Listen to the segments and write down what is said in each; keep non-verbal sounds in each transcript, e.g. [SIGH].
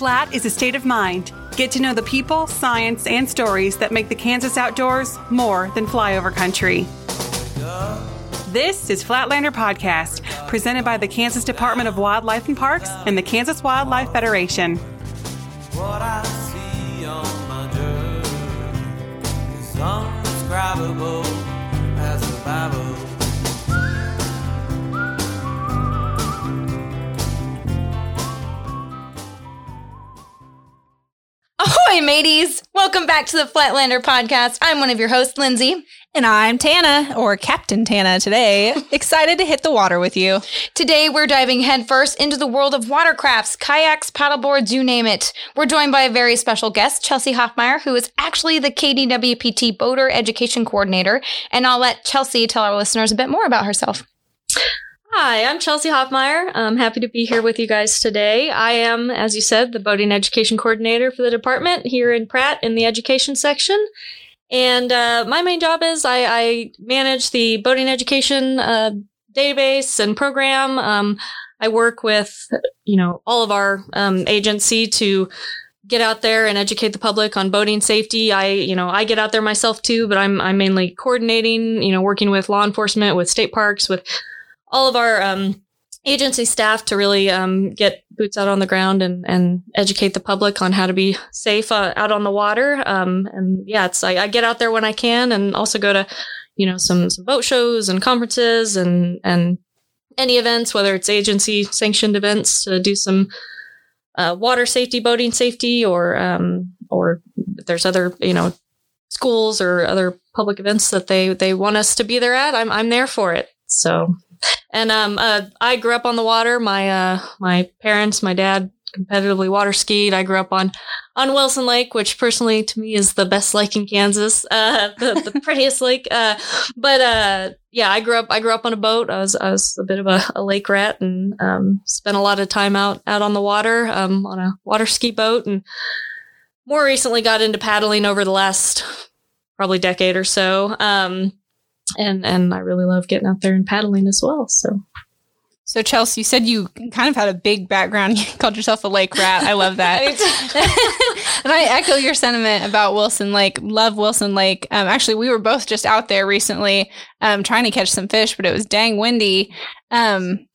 Flat is a state of mind. Get to know the people, science, and stories that make the Kansas outdoors more than flyover country. This is Flatlander Podcast, presented by the Kansas Department of Wildlife and Parks and the Kansas Wildlife Federation. Mateys! Welcome back to the Flatlander podcast. I'm one of your hosts, Lindsay. And I'm Tana, or Captain Tana today. [LAUGHS] Excited to hit the water with you. Today, we're diving headfirst into the world of watercrafts, kayaks, paddleboards, you name it. We're joined by a very special guest, Chelsea Hoffmeyer, who is actually the KDWPT Boater Education Coordinator. And I'll let Chelsea tell our listeners a bit more about herself. Hi, I'm Chelsea Hoffmeyer. I'm happy to be here with you guys today. I am, as you said, the boating education coordinator for the department here in Pratt in the education section. And uh, my main job is I, I, manage the boating education uh, database and program. Um, I work with, you know, all of our um, agency to get out there and educate the public on boating safety. I, you know, I get out there myself too, but I'm I'm mainly coordinating, you know, working with law enforcement, with state parks, with all of our um, agency staff to really um, get boots out on the ground and, and educate the public on how to be safe uh, out on the water. Um, and yeah, it's I, I, get out there when I can, and also go to you know some, some boat shows and conferences and and any events, whether it's agency sanctioned events, to do some uh, water safety, boating safety, or um, or there's other you know schools or other public events that they they want us to be there at. I'm I'm there for it. So and um, uh, I grew up on the water. My uh, my parents, my dad competitively water skied. I grew up on on Wilson Lake, which personally to me is the best lake in Kansas, [LAUGHS] uh, the, the prettiest lake. Uh, but uh, yeah, I grew up I grew up on a boat. I was I was a bit of a, a lake rat and um, spent a lot of time out out on the water um, on a water ski boat, and more recently got into paddling over the last probably decade or so. Um, and and I really love getting out there and paddling as well. So. So Chelsea, you said you kind of had a big background. [LAUGHS] You called yourself a lake rat. I love that. [LAUGHS] [LAUGHS] and I echo your sentiment about Wilson Lake. Love Wilson Lake. Um, actually, we were both just out there recently um, trying to catch some fish, but it was dang windy. Um,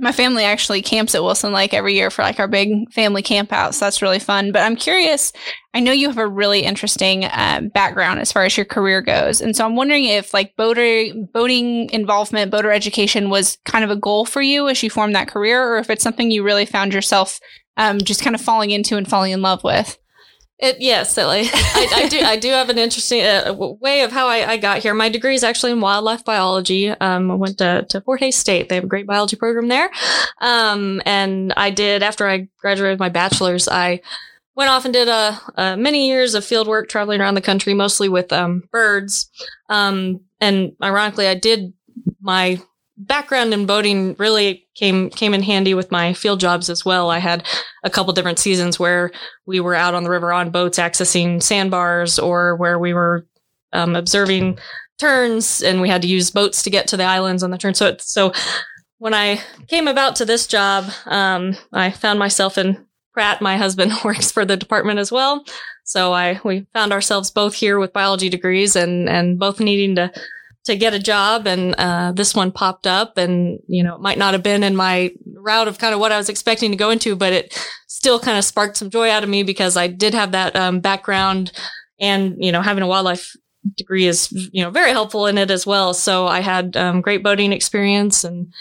my family actually camps at Wilson Lake every year for like our big family camp out. So that's really fun. But I'm curious, I know you have a really interesting uh, background as far as your career goes. And so I'm wondering if like boater, boating involvement, boater education was kind of a goal for you as you formed that career, or if it's something you really found yourself um, just kind of falling into and falling in love with. It, yes, silly. I, I, do. I do have an interesting uh, way of how I, I, got here. My degree is actually in wildlife biology. Um, I went to, to Fort Hays State. They have a great biology program there. Um, and I did after I graduated my bachelor's. I went off and did a, a many years of field work traveling around the country, mostly with um, birds. Um, and ironically, I did my background in boating really came came in handy with my field jobs as well. I had a couple different seasons where we were out on the river on boats accessing sandbars or where we were um, observing terns and we had to use boats to get to the islands on the turn. So so when I came about to this job, um, I found myself in Pratt. My husband [LAUGHS] works for the department as well. So I we found ourselves both here with biology degrees and and both needing to to get a job and uh, this one popped up and you know it might not have been in my route of kind of what i was expecting to go into but it still kind of sparked some joy out of me because i did have that um, background and you know having a wildlife degree is you know very helpful in it as well. So i had um, great boating experience and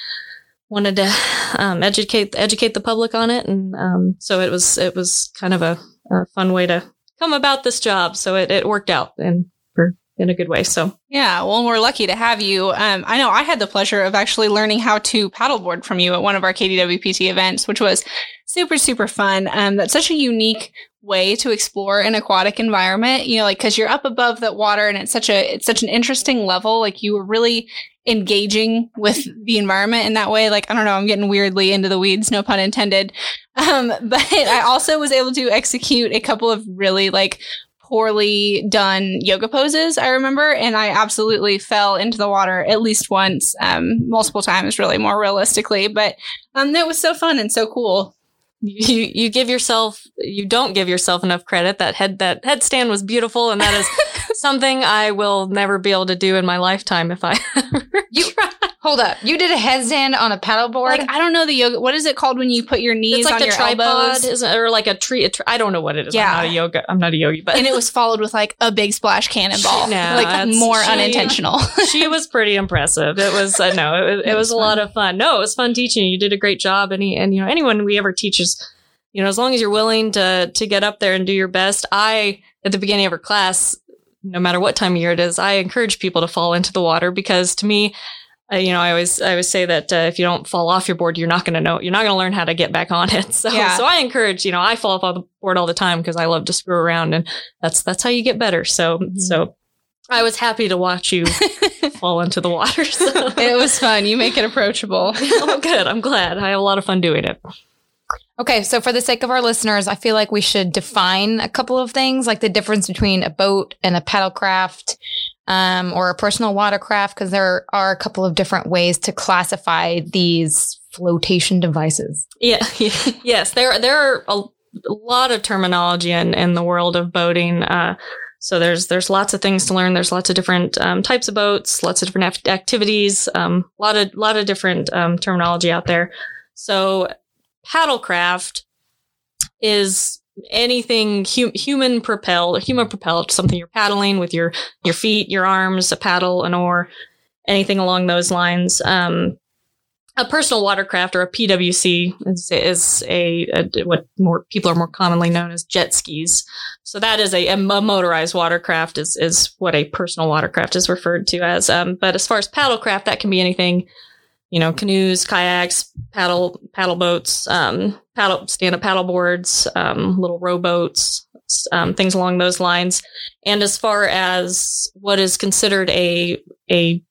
wanted to um, educate educate the public on it. And um, so it was it was kind of a, a fun way to come about this job. So it, it worked out and for in a good way. So yeah, well, we're lucky to have you. Um, I know I had the pleasure of actually learning how to paddleboard from you at one of our KDWPT events, which was super super fun. Um, that's such a unique way to explore an aquatic environment. You know, like because you're up above that water, and it's such a it's such an interesting level. Like you were really engaging with the environment in that way. Like, I don't know, I'm getting weirdly into the weeds, no pun intended. Um, [LAUGHS] but I also was able to execute a couple of really like poorly done yoga poses, I remember, and I absolutely fell into the water at least once, um, multiple times, really more realistically. But um, it was so fun and so cool. you you give yourself you don't give yourself enough credit. That head that headstand was beautiful, and that is [LAUGHS] something I will never be able to do in my lifetime if I [LAUGHS] ever you try. Hold up. You did a headstand on a paddleboard? Like I don't know the yoga. What is it called when you put your knees it's like on the your tripod, elbows? or like a tree. Tri- I don't know what it is. Yeah. I'm not a yoga. I'm not a yogi, but and it [LAUGHS] was followed with like a big splash cannonball. No, like more she- unintentional. [LAUGHS] she was pretty impressive. It was uh, no, it, was- it was a lot of fun. No, it was fun teaching. You did a great job, and he, and you know anyone we ever teaches, you know, as long as you're willing to to get up there and do your best. I at the beginning of her class, no matter what time of year it is, I encourage people to fall into the water because to me. Uh, you know, I always I always say that uh, if you don't fall off your board, you're not going to know. You're not going to learn how to get back on it. [LAUGHS] So, Yeah. so I encourage. You know, I fall off the board all the time because I love to screw around, and that's that's how you get better. So, so I was happy to watch you [LAUGHS] fall into the water. So. it was fun. You make it approachable. [LAUGHS] oh, good. I'm glad. I have a lot of fun doing it. Okay, so for the sake of our listeners, I feel like we should define a couple of things, like the difference between a boat and a paddlecraft, um, or a personal watercraft, because there are a couple of different ways to classify these flotation devices. [LAUGHS] Yeah. yes. There, there are a, lot of terminology in, in the world of boating. Uh, so there's there's lots of things to learn. There's lots of different um, types of boats, lots of different act- activities, um, a lot of lot of different um, terminology out there. So paddlecraft is anything hu- human propelled, human propelled, something you're paddling with your your feet, your arms, a paddle, an oar, anything along those lines. Um, a personal watercraft or a PWC is, is a, a what more people are more commonly known as jet skis. So that is a, a motorized watercraft is is what a personal watercraft is referred to as. Um, but as far as paddlecraft, that can be anything, you know, canoes, kayaks, paddle paddle boats, um, paddle stand up paddle boards, um, little rowboats, um, things along those lines. And as far as what is considered a a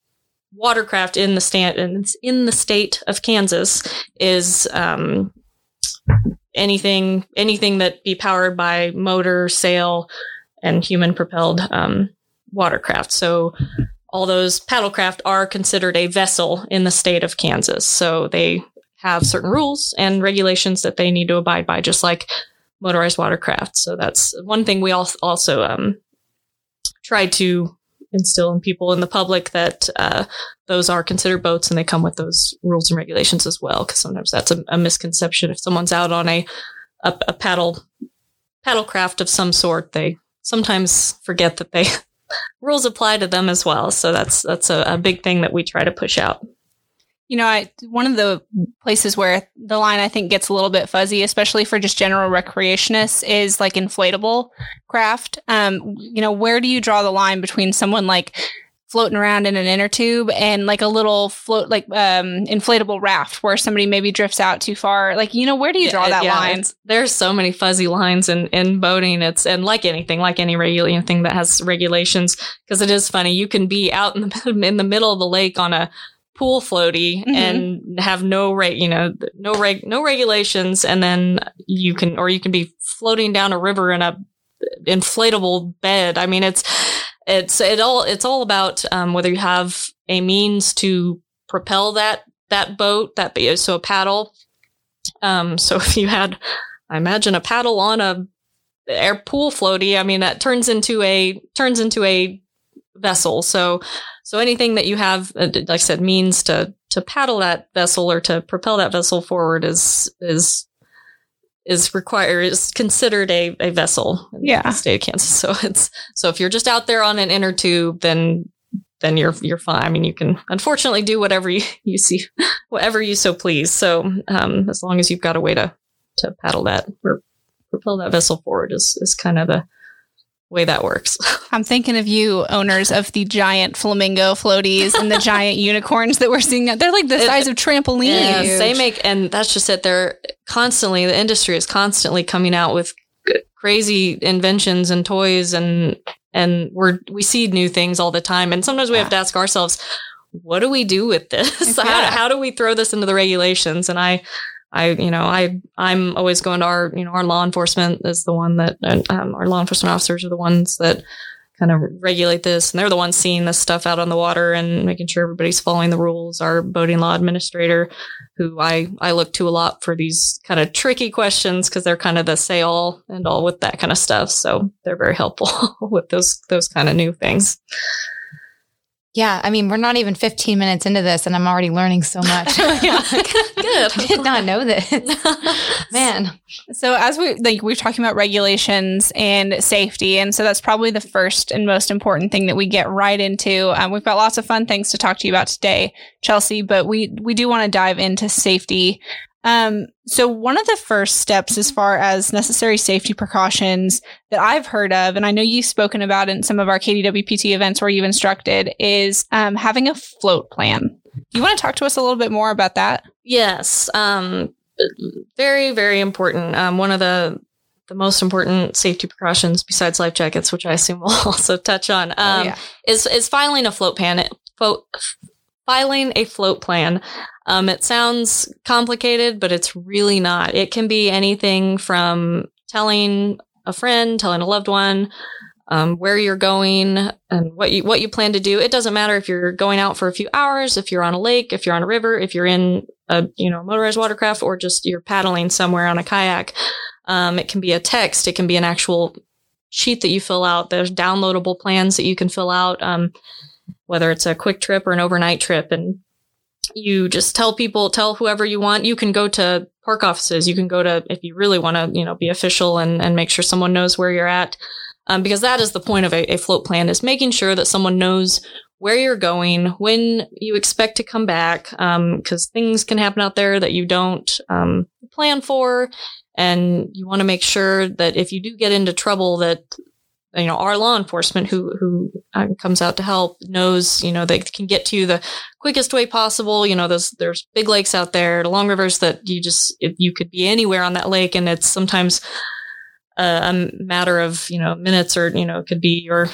watercraft in the stand state in the state of Kansas is um, anything anything that be powered by motor, sail, and human propelled um, watercraft. So all those paddlecraft are considered a vessel in the state of Kansas. So they have certain rules and regulations that they need to abide by, just like motorized watercraft. So that's one thing we al- also um, try to instill in people in the public that uh, those are considered boats and they come with those rules and regulations as well. Because sometimes that's a, a misconception. If someone's out on a, a a paddle paddlecraft of some sort, they sometimes forget that they rules apply to them as well. So that's that's a, a big thing that we try to push out. You know, I one of the places where the line I think gets a little bit fuzzy, especially for just general recreationists, is like inflatable craft. Um, you know, where do you draw the line between someone like floating around in an inner tube and like a little float like um inflatable raft where somebody maybe drifts out too far? Like, you know, where do you draw Yeah, that yeah, line? There's so many fuzzy lines in, in boating. It's and like anything, like any regu- anything that has regulations, because it is funny. You can be out in the [LAUGHS] in the middle of the lake on a pool floaty Mhm. and have no reg, you know, no reg, no regulations, and then you can, or you can be floating down a river in a inflatable bed. I mean, it's it's it all it's all about um, whether you have a means to propel that that boat that so a paddle. Um, so [LAUGHS] if you had, I imagine a paddle on a air pool floaty, I mean that turns into a turns into a vessel. So so anything that you have, uh, like I said, means to to paddle that vessel or to propel that vessel forward is is is required is considered a, a vessel in Yeah. the state of Kansas. [LAUGHS] So it's so if you're just out there on an inner tube, then then you're you're fine. I mean, you can unfortunately do whatever you, [LAUGHS] you see, whatever you so please. So um, as long as you've got a way to to paddle that or propel that vessel forward is is kind of the way that works. [LAUGHS] I'm thinking of you, owners of the giant flamingo floaties and the [LAUGHS] giant unicorns that we're seeing now. They're like the It- size of trampolines. Yes, they make, and that's just it. They're constantly, the industry is constantly coming out with crazy inventions and toys, and and we're we see new things all the time. And sometimes we have to ask ourselves, what do we do with this? [LAUGHS] How, how do we throw this into the regulations? And I. I, you know, I, I'm always going to our, you know, our law enforcement is the one that, um, our law enforcement officers are the ones that kind of regulate this. And they're the ones seeing this stuff out on the water and making sure everybody's following the rules. Our boating law administrator, who I, I look to a lot for these kind of tricky questions because they're kind of the say all and all with that kind of stuff. So they're very helpful [LAUGHS] with those, those kind of new things. Yeah, I mean, we're not even 15 minutes into this, and I'm already learning so much. [LAUGHS] yeah, good. [LAUGHS] I did not know this, [LAUGHS] man. So as we like, we're talking about regulations and safety, and so that's probably the first and most important thing that we get right into. Um, we've got lots of fun things to talk to you about today, Chelsea, but we we do want to dive into safety um, so one of the first steps as far as necessary safety precautions that I've heard of, and I know you've spoken about in some of our KDWPT events where you've instructed, is um, having a float plan. Do you want to talk to us a little bit more about that? Yes. Um, very, very important. Um, one of the the most important safety precautions besides life jackets, which I assume we'll [LAUGHS] also touch on, oh, um, yeah. is is filing a float plan. Float, filing a float plan. Um, it sounds complicated, but it's really not. It can be anything from telling a friend, telling a loved one, um, where you're going and what you what you plan to do. It doesn't matter if you're going out for a few hours, if you're on a lake, if you're on a river, if you're in a you know motorized watercraft, or just you're paddling somewhere on a kayak. Um, it can be a text. It can be an actual sheet that you fill out. There's downloadable plans that you can fill out. Um, whether it's a quick trip or an overnight trip. And you just tell people, tell whoever you want. You can go to park offices. You can go to, if you really want to, you know, be official and, and make sure someone knows where you're at. Um, because that is the point of a, a float plan is making sure that someone knows where you're going, when you expect to come back, because um, things can happen out there that you don't um, plan for, and you want to make sure that if you do get into trouble, that you know our law enforcement who who uh, comes out to help knows you know they can get to you the quickest way possible. You know there's there's big lakes out there long rivers that you just you could be anywhere on that lake and it's sometimes a, a matter of you know minutes or you know it could be your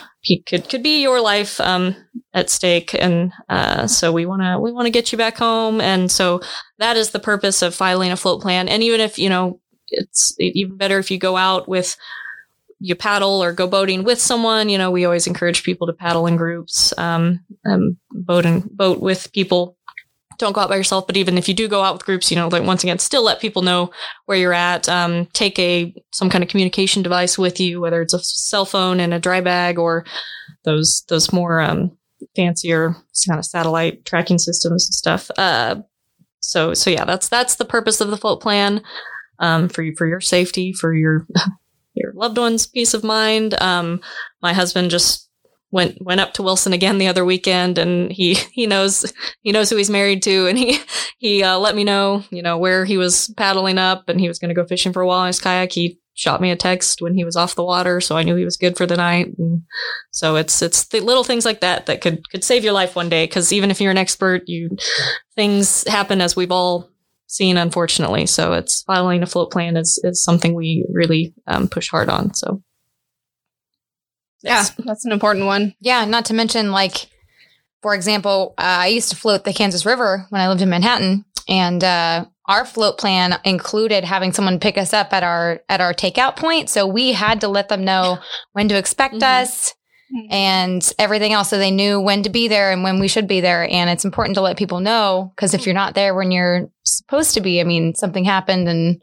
could could be your life um, at stake. And uh, so we want to we want to get you back home. And so that is the purpose of filing a float plan. And even if you know it's even better if you go out with you paddle or go boating with someone, you know, we always encourage people to paddle in groups, um, um, boat and boat with people. Don't go out by yourself, but even if you do go out with groups, you know, like once again, still let people know where you're at. Um, take a some kind of communication device with you, whether it's a cell phone and a dry bag or those those more um, fancier kind of satellite tracking systems and stuff. Uh, so so yeah, that's that's the purpose of the float plan um, for you for your safety, for your [LAUGHS] your loved one's peace of mind. Um, my husband just went went up to Wilson again the other weekend, and he [LAUGHS] he knows he knows who he's married to, and he [LAUGHS] he uh, let me know you know where he was paddling up, and he was going to go fishing for a while in his kayak. He shot me a text when he was off the water, so I knew he was good for the night. And so it's it's the little things like that that could could save your life one day. Because even if you're an expert, you things happen as we've all seen, unfortunately. So it's filing a float plan is, is something we really um, push hard on. So. Yeah, that's an important one. Yeah, not to mention, like, for example, uh, I used to float the Kansas River when I lived in Manhattan, and uh, our float plan included having someone pick us up at our at our takeout point. So we had to let them know when to expect mm-hmm. us, Mm-hmm. and everything else. So they knew when to be there and when we should be there. And it's important to let people know because if you're not there when you're supposed to be, I mean, something happened and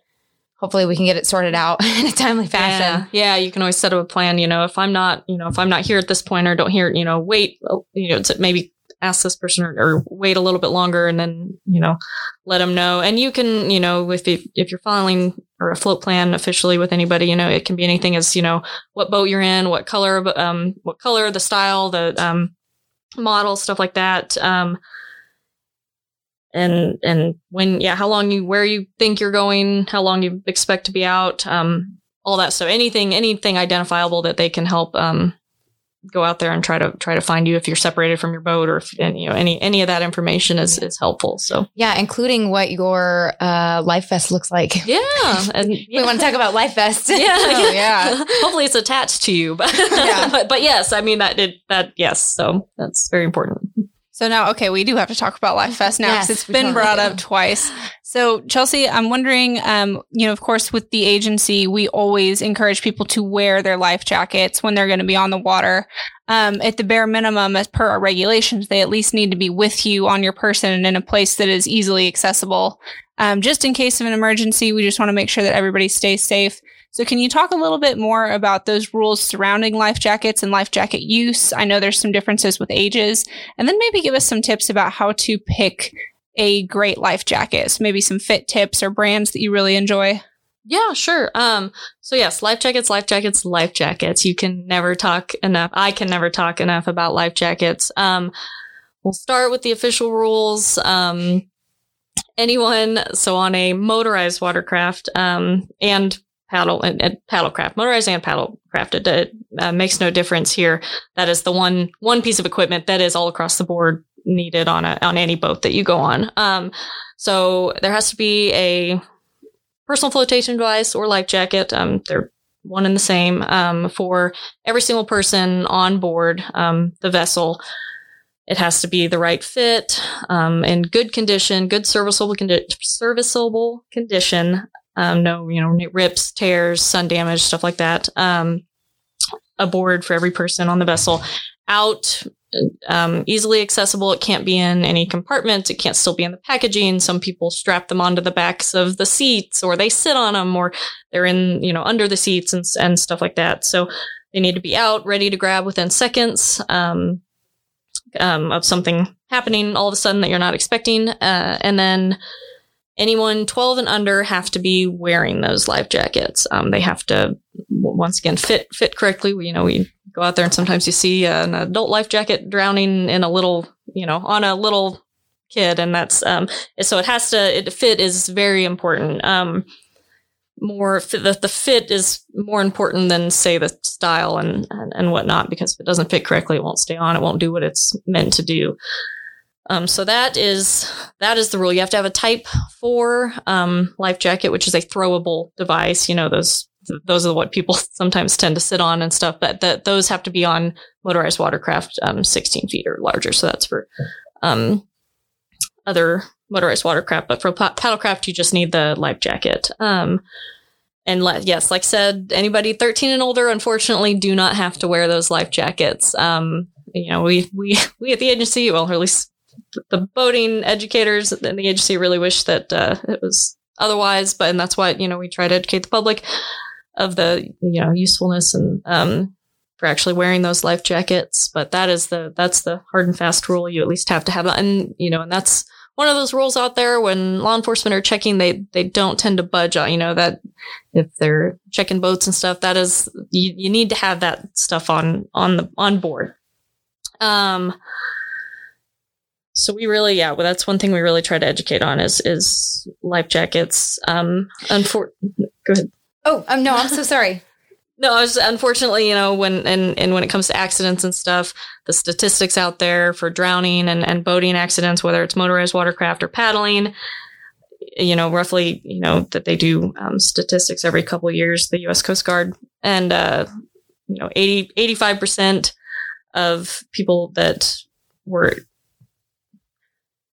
hopefully we can get it sorted out [LAUGHS] in a timely fashion. Yeah. yeah, you can always set up a plan. You know, if I'm not, you know, if I'm not here at this point or don't hear, you know, wait, you know, maybe ask this person or, or, wait a little bit longer and then you know let them know. And you can you know if if you're filing or a float plan officially with anybody you know it can be anything as you know what boat you're in what color um what color the style the um model stuff like that. Um and and when yeah how long you where you think you're going how long you expect to be out um all that. Stuff anything anything identifiable that they can help um go out there and try to try to find you if you're separated from your boat or if and, you know any any of that information is is helpful so. Yeah including what your uh, life vest looks like. [LAUGHS] Yeah and yeah. [LAUGHS] we want to talk about life vest. Yeah. [LAUGHS] Oh, yeah. Hopefully it's attached to you but, yeah. but but yes i mean that did that yes so that's very important So now, okay, we do have to talk about life vest now because Yes, it's been brought up twice. So, Chelsea, I'm wondering, um, you know, of course, with the agency, we always encourage people to wear their life jackets when they're going to be on the water. Um, at the bare minimum, as per our regulations, they at least need to be with you on your person and in a place that is easily accessible. Um, just in case of an emergency, we just want to make sure that everybody stays safe. So, can you talk a little bit more about those rules surrounding life jackets and life jacket use? I know there's some differences with ages, and then maybe give us some tips about how to pick a great life jacket. So, maybe some fit tips or brands that you really enjoy. Yeah, sure. Um, so yes, life jackets, life jackets, life jackets. You can never talk enough. I can never talk enough about life jackets. Um, we'll start with the official rules. Um, anyone, so on a motorized watercraft, um, and paddle and, and paddlecraft, motorized and paddlecraft, it, it uh, makes no difference here. That is the one, one piece of equipment that is all across the board needed on a, on any boat that you go on. Um, so there has to be a personal flotation device or life jacket. Um, they're one and the same um, for every single person on board um, the vessel. It has to be the right fit, um, in good condition, good serviceable condi- serviceable condition. Um, no, you know, rips, tears, sun damage, stuff like that. Um, aboard for every person on the vessel. Out, um, easily accessible. It can't be in any compartment. It can't still be in the packaging. Some people strap them onto the backs of the seats, or they sit on them, or they're in, you know, under the seats and and stuff like that. So they need to be out, ready to grab within seconds. Um, um, of something happening all of a sudden that you're not expecting, uh, and then anyone 12 and under have to be wearing those life jackets. Um, they have to once again fit fit correctly. We, you know, we go out there and sometimes you see an adult life jacket drowning in a little, you know, on a little kid, and that's um, so it has to it fit is very important. Um, more the, the fit is more important than say the style and, and and whatnot because if it doesn't fit correctly, it won't stay on. It won't do what it's meant to do. Um, so that is that is the rule. You have to have a Type Four um, life jacket, which is a throwable device. You know those those are what people [LAUGHS] sometimes tend to sit on and stuff. But that those have to be on motorized watercraft, um, 16 feet or larger. So that's for um, other motorized watercraft. But for pa- paddlecraft, you just need the life jacket. Um, and le- yes, like I said, anybody 13 and older, unfortunately, do not have to wear those life jackets. Um, you know, we we [LAUGHS] we at the agency, well, at least the boating educators and the agency really wish that uh, it was otherwise. But and that's why you know we try to educate the public of the you know usefulness and um, for actually wearing those life jackets. But that is the that's the hard and fast rule. You at least have to have that, and you know, and that's one of those rules out there when law enforcement are checking they they don't tend to budge on you know that if they're checking boats and stuff that is you, you need to have that stuff on on the on board um so we really yeah well, that's one thing we really try to educate on is is life jackets um unfor- go ahead Oh, um, no, I'm so sorry. [LAUGHS] no, I was unfortunately, you know, when and and when it comes to accidents and stuff, the statistics out there for drowning and and boating accidents, whether it's motorized watercraft or paddling, you know, roughly, you know, that they do um, statistics every couple of years, the U.S. Coast Guard, and uh, you know, 80 85 percent of people that were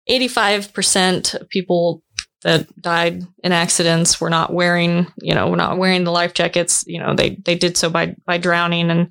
85 percent of people that died in accidents were not wearing, you know, were not wearing the life jackets. You know, they they did so by by drowning, and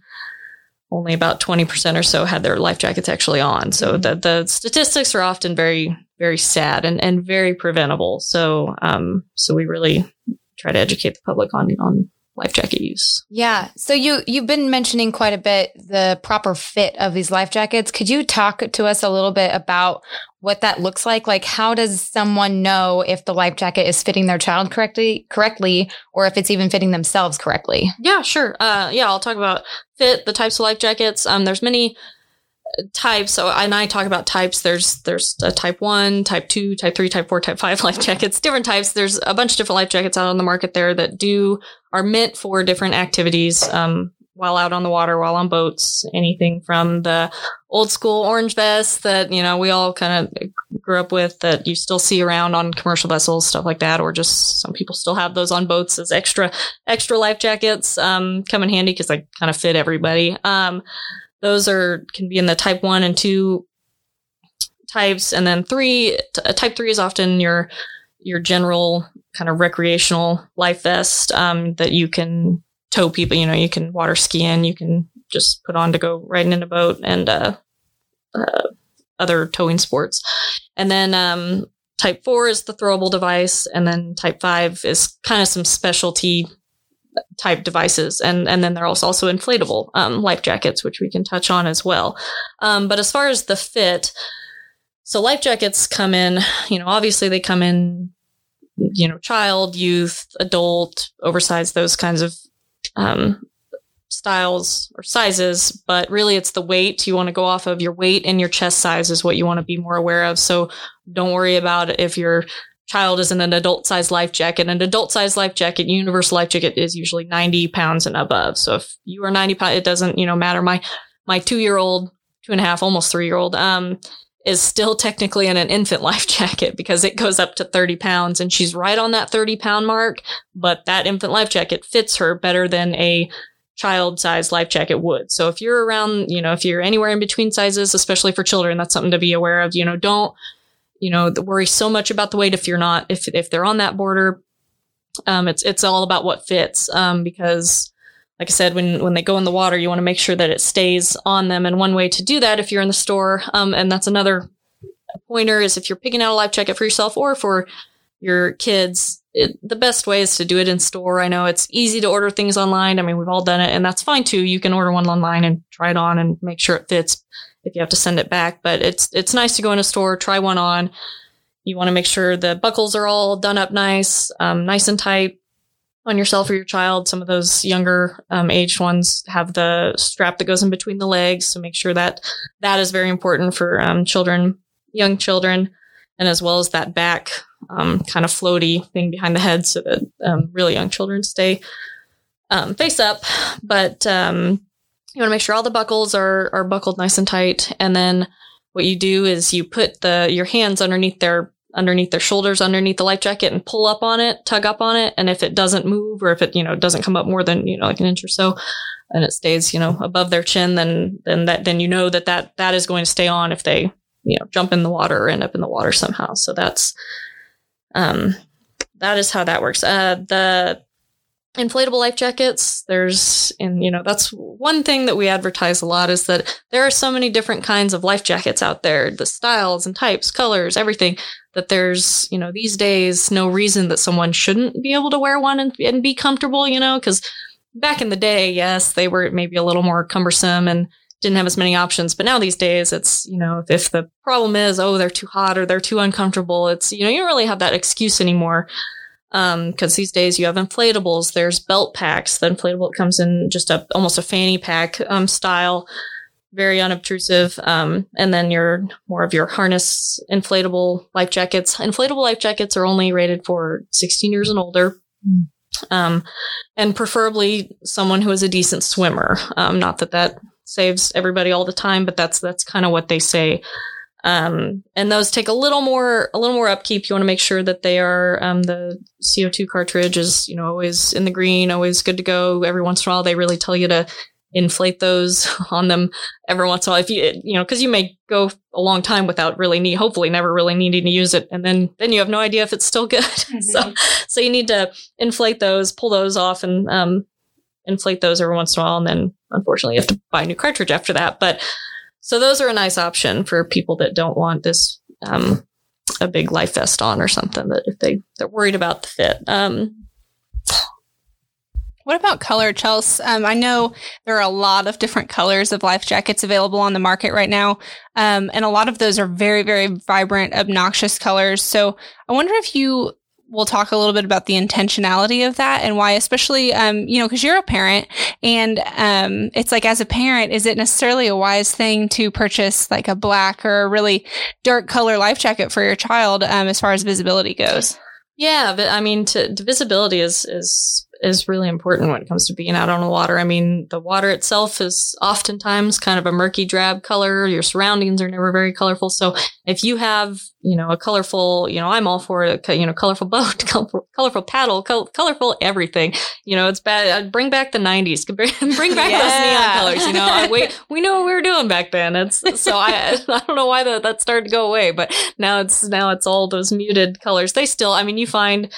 only about twenty percent or so had their life jackets actually on. So the the statistics are often very very sad and and very preventable. So um so we really try to educate the public on on life jacket use. Yeah. So you you've been mentioning quite a bit the proper fit of these life jackets. Could you talk to us a little bit about what that looks like? Like how does someone know if the life jacket is fitting their child correctly correctly or if it's even fitting themselves correctly? Yeah, sure. Uh, yeah, I'll talk about fit, the types of life jackets. Um, there's many types. So, and I talk about types. There's there's a type one, type two, type three, type four, type five [LAUGHS] life jackets. Different types. There's a bunch of different life jackets out on the market there that do are meant for different activities. Um, while out on the water, while on boats, anything from the old school orange vest that you know we all kind of grew up with that you still see around on commercial vessels, stuff like that, or just some people still have those on boats as extra extra life jackets. Um, come in handy because they kind of fit everybody. Um, those are can be in the type one and two types, and then three. T- type three is often your your general kind of recreational life vest um, that you can tow people. You know, you can water ski in, you can just put on to go riding in a boat, and uh, uh, other towing sports. And then um, type four is the throwable device, and then type five is kind of some specialty type devices. And and then there's also inflatable um, life jackets which we can touch on as well. Um, but as far as the fit so life jackets come in you know obviously they come in you know child youth adult oversized those kinds of um, styles or sizes. But really it's the weight you want to go off of. Your weight and your chest size is what you want to be more aware of. So don't worry about if you're child is in an adult size life jacket. An adult size life jacket, universal life jacket is usually 90 pounds and above. So if you are 90 pounds, it doesn't, you know, matter. My, my two year old, two and a half, almost three year old, um, is still technically in an infant [LAUGHS] life jacket because it goes up to 30 pounds and she's right on that 30 pound mark. But that infant life jacket fits her better than a child size life jacket would. So if you're around, you know, if you're anywhere in between sizes, especially for children, that's something to be aware of. You know, don't you know, worry so much about the weight if you're not, if, if they're on that border. Um, it's, it's all about what fits. Um, because like I said, when, when they go in the water, you want to make sure that it stays on them. And one way to do that, if you're in the store, um, and that's another pointer is if you're picking out a life jacket for yourself or for your kids, it, the best way is to do it in store. I know it's easy to order things online. I mean, we've all done it and that's fine too. You can order one online and try it on and make sure it fits if you have to send it back. But it's it's nice to go in a store, try one on. You want to make sure the buckles are all done up nice, um, nice and tight on yourself or your child. Some of those younger um, aged ones have the strap that goes in between the legs, so make sure that that is very important for um, children, young children, and as well as that back um, kind of floaty thing behind the head, so that um, really young children stay um, face up. But um, you want to make sure all the buckles are are buckled nice and tight, and then what you do is you put the your hands underneath their underneath their shoulders, underneath the life jacket, and pull up on it, tug up on it, and if it doesn't move or if it you know doesn't come up more than you know like an inch or so, and it stays you know above their chin, then then that then you know that that that is going to stay on if they you know jump in the water or end up in the water somehow. So that's um that is how that works. Uh, the inflatable life jackets. There's and you know that's one thing that we advertise a lot is that there are so many different kinds of life jackets out there. The styles and types colors everything that there's you know these days no reason that someone shouldn't be able to wear one and, and be comfortable you know because back in the day yes they were maybe a little more cumbersome and didn't have as many options. But now these days it's you know if, if the problem is oh they're too hot or they're too uncomfortable it's you know you don't really have that excuse anymore because um, these days you have inflatables. There's belt packs. The inflatable comes in just a almost a fanny pack um, style, very unobtrusive. Um, and then your more of your harness inflatable life jackets. Inflatable life jackets are only rated for 16 years and older. Mm. Um, and preferably someone who is a decent swimmer. Um, not that that saves everybody all the time, but that's that's kind of what they say. Um, and those take a little more, a little more upkeep. You want to make sure that they are, um, the CO2 cartridge is, you know, always in the green, always good to go. Every once in a while, they really tell you to inflate those [LAUGHS] on them every once in a while. If you, you know, cause you may go a long time without really need, hopefully never really needing to use it. And then, then you have no idea if it's still good. [LAUGHS] Mm-hmm. so, so you need to inflate those, pull those off and, um, inflate those every once in a while. And then unfortunately you have to buy a new cartridge after that. But, so those are a nice option for people that don't want this um, a big life vest on or something. That if they they're worried about the fit. Um, what about color, Chelsea? Um, I know there are a lot of different colors of life jackets available on the market right now. Um, and a lot of those are very, very vibrant, obnoxious colors. So I wonder if you we'll talk a little bit about the intentionality of that and why, especially, um, you know, because you're a parent and um, it's like as a parent, is it necessarily a wise thing to purchase like a black or a really dark color life jacket for your child um, as far as visibility goes? Yeah, but I mean, to, to visibility is is is really important when it comes to being out on the water. I mean, the water itself is oftentimes kind of a murky drab color. Your surroundings are never very colorful. So if you have, you know, a colorful, you know, I'm all for it, you know, colorful [LAUGHS] boat, colorful, colorful paddle, col- colorful everything. You know, it's bad. Uh, bring back the 90s. [LAUGHS] Bring back yeah. those neon colors. You know, we we knew what we were doing back then. It's so I [LAUGHS] I don't know why that that started to go away, but now it's now it's all those muted colors. They still, I mean, you find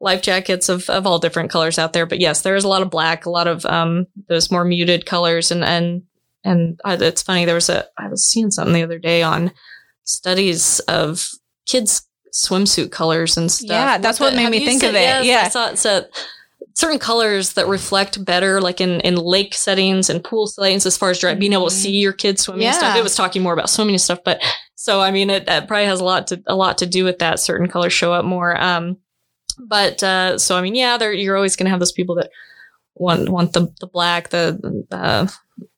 life jackets of, of all different colors out there. But yes, there is a lot of black, a lot of um, those more muted colors. And, and, and it's funny. There was a, I was seeing something the other day on studies of kids swimsuit colors and stuff. Yeah, that's what, what made me think of it. Yes, yeah. I saw it. So certain colors that reflect better, like in, in lake settings and pool settings, as far as being able to see your kids swimming yeah. stuff. It was talking more about swimming and stuff, but so I mean, it, it, probably has a lot to a lot to do with that. Certain colors show up more. Um, but uh, so I mean, yeah, you're always going to have those people that want want the the black, the uh,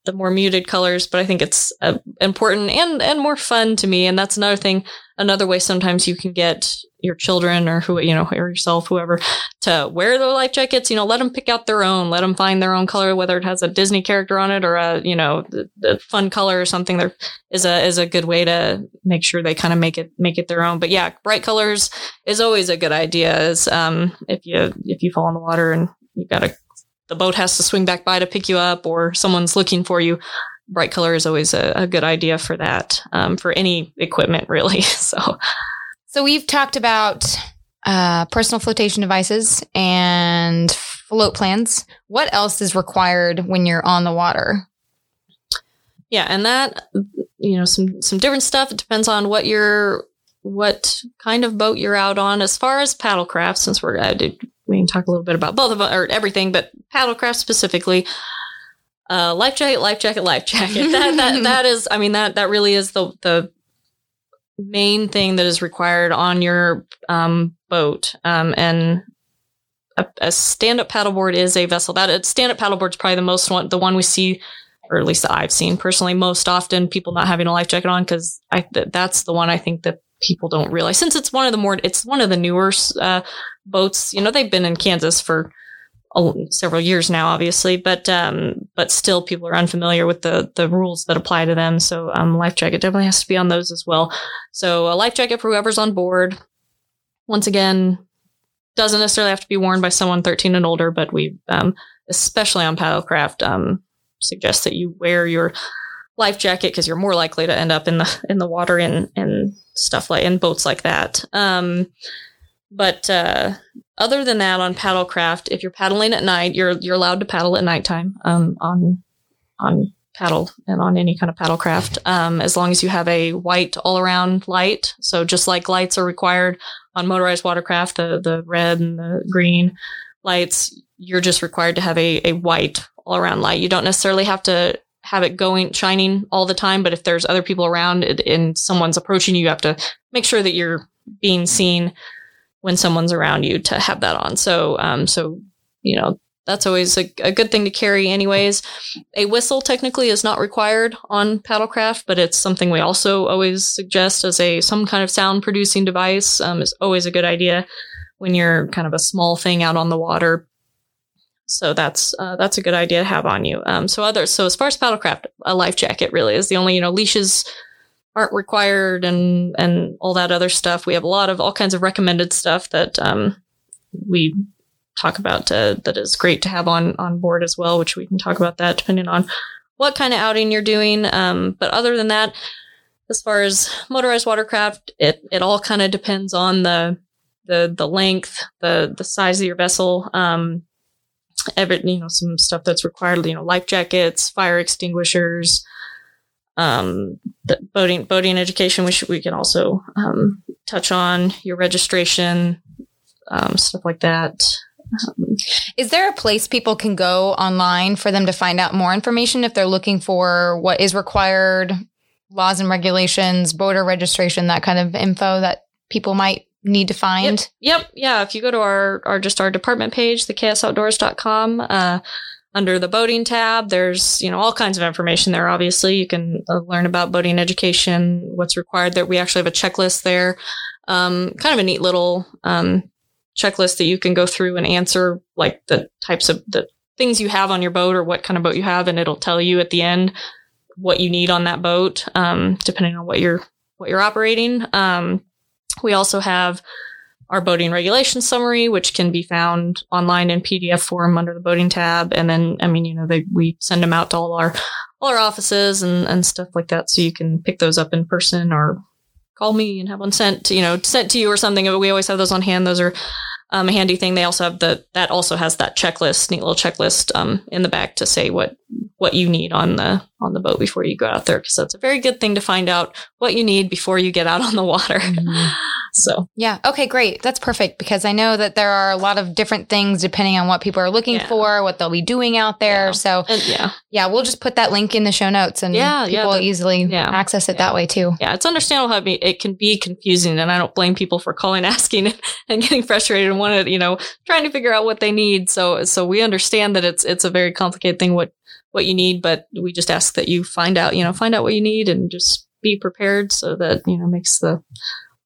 the more muted colors. But I think it's uh, important and and more fun to me. And that's another thing. Another way sometimes you can get your children or who you know or yourself whoever to wear their life jackets you know let them pick out their own let them find their own color whether it has a disney character on it or a you know the fun color or something there is a is a good way to make sure they kind of make it make it their own. But yeah bright colors is always a good idea is um if you if you fall in the water and you gotta the boat has to swing back by to pick you up or someone's looking for you bright color is always a, a good idea for that um, for any equipment [LAUGHS] really. So so we've talked about uh, personal flotation devices and float plans. What else is required when you're on the water? Yeah, and that you know some some different stuff. It depends on what you're what kind of boat you're out on. As far as paddlecraft, since we're I did, we can talk a little bit about both of or everything, but paddlecraft specifically. Uh, life jacket, life jacket, life jacket. [LAUGHS] That, that that is, I mean that that really is the the main thing that is required on your um, boat. Um, and a, a stand-up paddleboard is a vessel. That a stand-up paddleboard is probably the most one, the one we see, or at least that I've seen personally most often. People not having a life jacket on because I th- that's the one I think that people don't realize since it's one of the more it's one of the newer uh, boats. You know, they've been in Kansas for several years now, obviously, but um, but still, people are unfamiliar with the the rules that apply to them. So, um, life jacket definitely has to be on those as well. So, a life jacket for whoever's on board. Once again, doesn't necessarily have to be worn by someone 13 and older, but we, um, especially on paddlecraft, um, suggest that you wear your life jacket because you're more likely to end up in the in the water and and stuff like in boats like that. Um, but uh, other than that, on paddlecraft, if you're paddling at night, you're you're allowed to paddle at nighttime um, on on paddle and on any kind of paddlecraft, um, as long as you have a white all around light. So just like lights are required on motorized watercraft, the the red and the green lights, you're just required to have a, a white all around light. You don't necessarily have to have it going shining all the time, but if there's other people around and someone's approaching you, you have to make sure that you're being seen when someone's around you to have that on. So, um, so, you know, that's always a, a, good thing to carry anyways. A whistle technically is not required on paddlecraft, but it's something we also always suggest as a, some kind of sound producing device, um, is always a good idea when you're kind of a small thing out on the water. So that's, uh, that's a good idea to have on you. Um, so other, so as far as paddlecraft, a life jacket really is the only, you know, leashes, aren't required and and all that other stuff. We have a lot of all kinds of recommended stuff that um, we talk about uh, that is great to have on on board as well, which we can talk about that depending on what kind of outing you're doing. Um, but other than that, as far as motorized watercraft, it it all kind of depends on the the the length, the the size of your vessel. Um, every you know some stuff that's required, you know, life jackets, fire extinguishers um, the boating boating education, which we can also um, touch on your registration, um, stuff like that. Um, there a place people can go online for them to find out more information if they're looking for what is required, laws and regulations, boater registration, that kind of info that people might need to find? Yep. yep. Yeah. If you go to our, our just our department page, the ksoutdoors.com, uh, under the boating tab there's you know all kinds of information there obviously. You can uh, learn about boating education what's required there. We actually have a checklist there. Um, kind of a neat little um, checklist that you can go through and answer like the types of the things you have on your boat or what kind of boat you have, and it'll tell you at the end what you need on that boat, um, depending on what you're what you're operating. Um, we also have our boating regulation summary, which can be found online in PDF form under the boating tab. And then, I mean, you know, they, we send them out to all our, all our offices and, and stuff like that. So you can pick those up in person or call me and have one sent, to, you know, sent to you or something. We always have those on hand. Those are um, a handy thing. They also have the, that also has that checklist, neat little checklist, um, in the back to say what, what you need on the, on the boat before you go out there. Cause that's a very good thing to find out what you need before you get out on the water. Mm-hmm. [LAUGHS] So yeah, okay, great. That's perfect because I know that there are a lot of different things depending on what people are looking yeah. for, what they'll be doing out there. Yeah. So and, yeah, yeah, we'll just put that link in the show notes and yeah, people yeah, will easily access it that way too. Yeah, it's understandable how it can be confusing, and I don't blame people for calling, [LAUGHS] asking, and getting frustrated and wanting, you know, trying to figure out what they need. So so we understand that it's it's a very complicated thing what what you need, but we just ask that you find out, you know, find out what you need and just be prepared so that you know makes the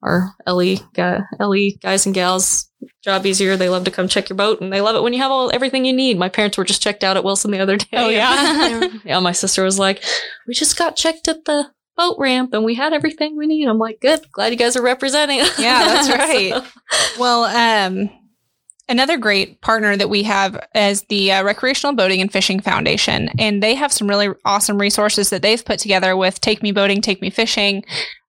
our LE, guy, LE guys and gals job easier. They love to come check your boat and they love it when you have all everything you need. My parents were just checked out at Wilson the other day. Oh yeah. [LAUGHS] yeah. My sister was like, we just got checked at the boat ramp and we had everything we need. I'm like, good. Glad you guys are representing. yeah, that's [LAUGHS] right. so. Well, um, Another great partner that we have is the uh, Recreational Boating and Fishing Foundation, and they have some really awesome resources that they've put together with Take Me Boating, Take Me Fishing.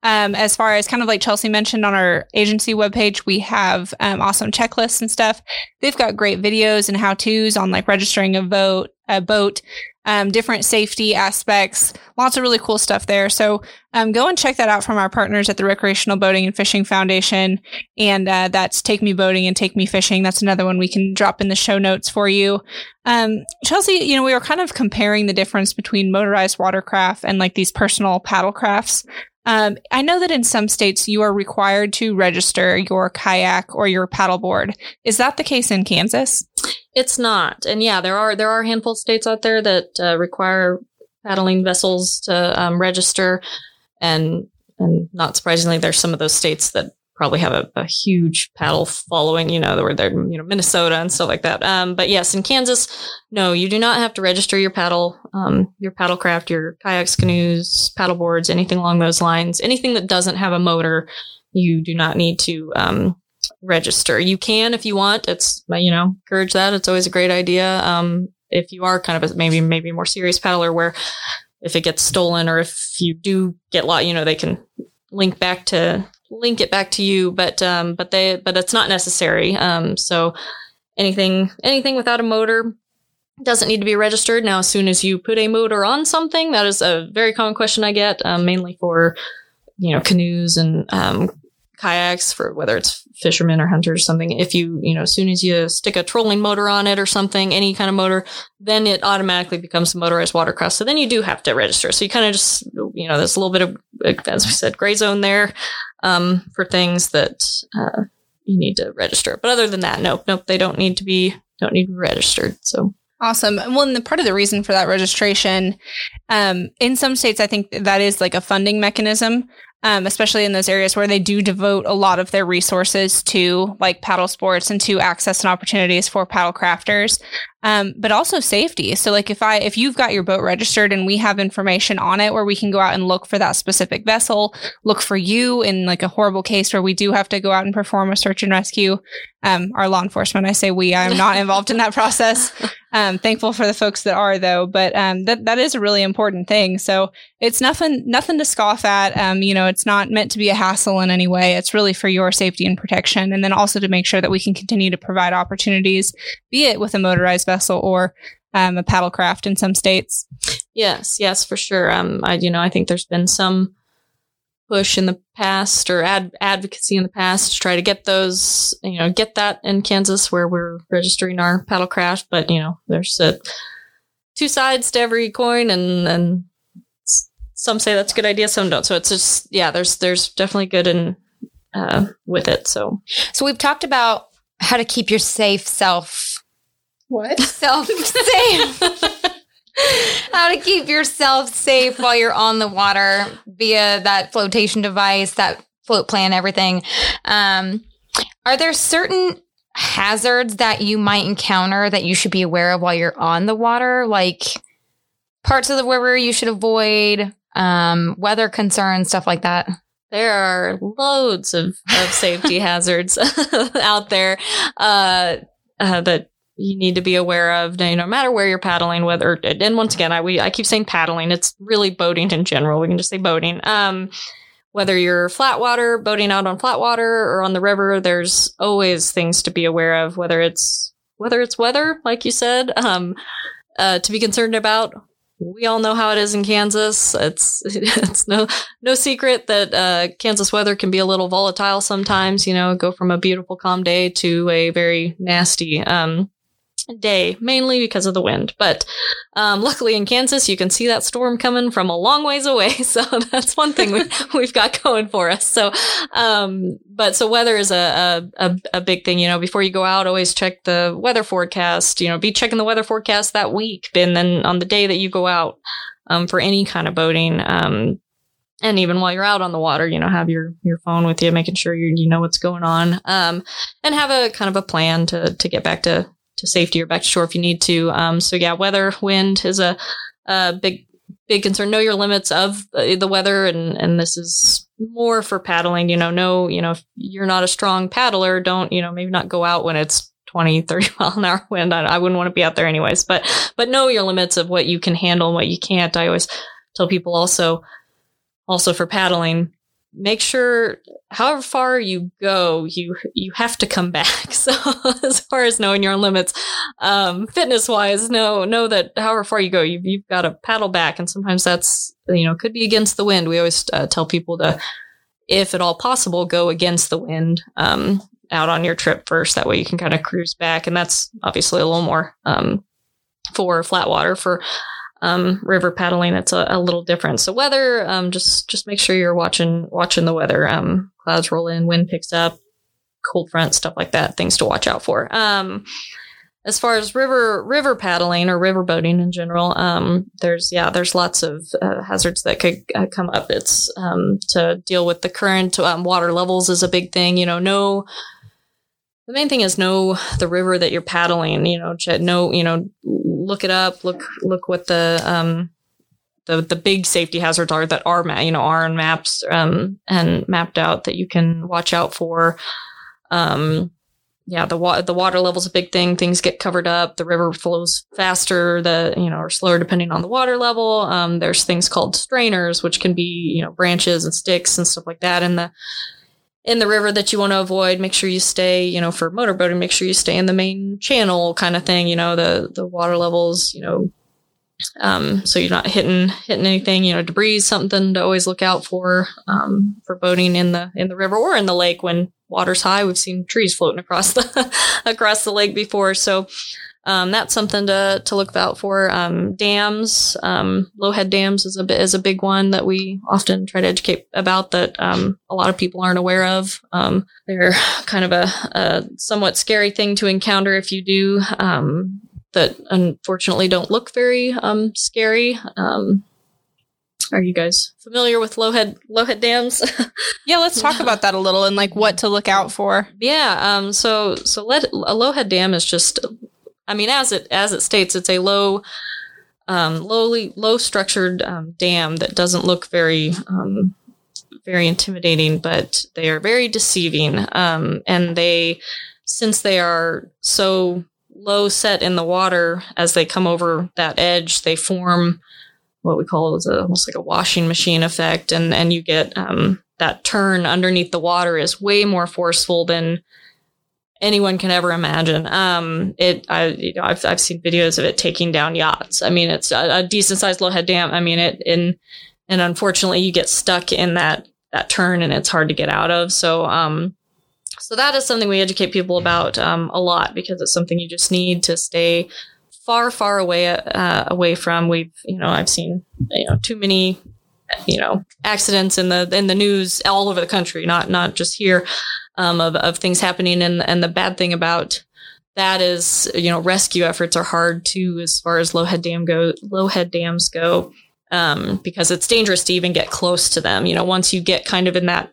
Um, as far as kind of like Chelsea mentioned on our agency webpage, we have um, awesome checklists and stuff. They've got great videos and how tos on like registering a boat, a boat, um, different safety aspects, lots of really cool stuff there. So um, go and check that out from our partners at the Recreational Boating and Fishing Foundation. And uh, that's Take Me Boating and Take Me Fishing. That's another one we can drop in the show notes for you. Um, Chelsea, you know, we were kind of comparing the difference between motorized watercraft and like these personal paddle crafts. Um, I know that in some states you are required to register your kayak or your paddleboard. Is that the case in Kansas? It's not, and yeah, there are there are a handful of states out there that uh, require paddling vessels to um, register, and and not surprisingly, there's some of those states that probably have a, a, huge paddle following, you know, where they're, you know, Minnesota and stuff like that. Um, but yes, in Kansas, no, you do not have to register your paddle, um, your paddlecraft, your kayaks, canoes, paddle boards, anything along those lines. Anything that doesn't have a motor, you do not need to, um, register. You can if you want. It's, you know, encourage that. It's always a great idea. Um, if you are kind of a, maybe, maybe more serious paddler where if it gets stolen or if you do get lost, you know, they can link back to link it back to you, but um, but they but it's not necessary. Um, so anything anything without a motor doesn't need to be registered. Now, as soon as you put a motor on something, that is a very common question I get, um, mainly for you know canoes and um, kayaks for whether it's fishermen or hunters or something. If you, you know, as soon as you stick a trolling motor on it or something, any kind of motor, then it automatically becomes a motorized watercraft. So then you do have to register. So you kind of just, you know, there's a little bit of, as we said, gray zone there um, for things that uh, you need to register. But other than that, nope, nope, they don't need to be don't need to be registered. So Awesome. Well, and the part of the reason for that registration, um, in some states, I think that is like a funding mechanism um, especially in those areas where they do devote a lot of their resources to like paddle sports and to access and opportunities for paddle crafters um, but also safety. So like if I if you've got your boat registered and we have information on it where we can go out and look for that specific vessel, look for you in like a horrible case where we do have to go out and perform a search and rescue. Um, our law enforcement, I say we, I am not [LAUGHS] involved in that process. Um, thankful for the folks that are though, but um, that that is a really important thing. So it's nothing nothing to scoff at. Um, you know, it's not meant to be a hassle in any way. It's really for your safety and protection, and then also to make sure that we can continue to provide opportunities, be it with a motorized vessel vessel or um, a paddlecraft in some states. Yes, yes, for sure. Um, I, you know, I think there's been some push in the past or ad- advocacy in the past to try to get those, you know, get that in Kansas where we're registering our paddle craft. But you know, there's a, two sides to every coin, and and some say that's a good idea, some don't. So it's just yeah, there's there's definitely good and uh, with it. So so we've talked about how to keep your safe self what? Self safe. [LAUGHS] How to keep yourself safe while you're on the water via that flotation device, that float plan, everything. Um, are there certain hazards that you might encounter that you should be aware of while you're on the water? Like parts of the river you should avoid, um, weather concerns, stuff like that? There are loads of, of safety [LAUGHS] hazards [LAUGHS] out there uh, uh, that you need to be aware of no matter where you're paddling whether and once again i we i keep saying paddling it's really boating in general we can just say boating um whether you're flat water boating out on flat water or on the river there's always things to be aware of whether it's whether it's weather like you said um uh, to be concerned about we all know how it is in Kansas. It's [LAUGHS] it's no no secret that uh, Kansas weather can be a little volatile sometimes. You know, go from a beautiful calm day to a very nasty um, day, mainly because of the wind. But um, luckily in Kansas, you can see that storm coming from a long ways away. [LAUGHS] So that's one thing we, [LAUGHS] we've got going for us. So, um, but so weather is a, a, a big thing. You know, before you go out, always check the weather forecast. You know, be checking the weather forecast that week, and then on the day that you go out um, for any kind of boating. Um, and even while you're out on the water, you know, have your your phone with you, making sure you you know what's going on, um, and have a kind of a plan to to get back to to safety or back to shore if you need to. Um, so yeah, weather, wind is a, a big big concern. Know your limits of the weather, and and this is more for paddling. You know, know you know if you're not a strong paddler, don't you know maybe not go out when it's 20, 30 [LAUGHS] mile an hour wind. I, I wouldn't want to be out there anyways. But but know your limits of what you can handle and what you can't. I always tell people also also for paddling make sure however far you go you you have to come back. [LAUGHS] So as far as knowing your limits um, fitness wise know know that however far you go you've, you've got to paddle back. And sometimes that's you know could be against the wind. We always uh, tell people to if at all possible go against the wind um, out on your trip first. That way you can kind of cruise back. And that's obviously a little more um, for flat water for um, river paddling, it's a, a, little different. So weather, um, just just make sure you're watching watching the weather. Um, clouds roll in, wind picks up, cold front, stuff like that. Things to watch out for. Um, as far as river river paddling or river boating in general, um, there's yeah, there's lots of uh, hazards that could uh, come up. It's um, to deal with the current, um, water levels is a big thing. You know, no the main thing is know the river that you're paddling you know know you know look it up look look what the um the the big safety hazards are that are you know are on maps um and mapped out that you can watch out for. Um yeah the water the water level's a big thing. Things get covered up. The river flows faster the you know or slower depending on the water level. Um there's things called strainers which can be you know branches and sticks and stuff like that in the in the river that you want to avoid, make sure you stay, you know, for motorboating, make sure you stay in the main channel kind of thing, you know, the, the water levels, you know, um, so you're not hitting, hitting anything, you know, debris, something to always look out for, um, for boating in the, in the river or in the lake when water's high. We've seen trees floating across the, [LAUGHS] across the lake before. So, um, that's something to, to look out for. Um, dams, um, low head dams is a bit, is a big one that we often try to educate about that, um, a lot of people aren't aware of. Um, they're [SIGHS] kind of a, a, somewhat scary thing to encounter if you do, um, that unfortunately don't look very, um, scary. are you guys familiar with low head low head dams? [LAUGHS] yeah, let's talk about that a little and like what to look out for. Yeah, um, so so let, a low head dam is just I mean, as it as it states, it's a low, um, lowly, low structured um, dam that doesn't look very, um, very intimidating, but they are very deceiving. Um, and they, since they are so low set in the water, as they come over that edge, they form what we call is almost like a washing machine effect, and and you get um, that turn underneath the water is way more forceful than anyone can ever imagine. Um, it, I, you know, I've, I've seen videos of it taking down yachts. I mean, it's a, a decent sized low head dam. I mean, it, in, and unfortunately you get stuck in that, that turn and it's hard to get out of. So, um, so that is something we educate people about, um, a lot because it's something you just need to stay far, far away, uh, away from. We've, you know, I've seen, you know, too many you know accidents in the in the news all over the country not not just here um, of, of things happening. And, and the bad thing about that is, you know, rescue efforts are hard too, as far as low head dam go, low head dams go, um, because it's dangerous to even get close to them. You know, once you get kind of in that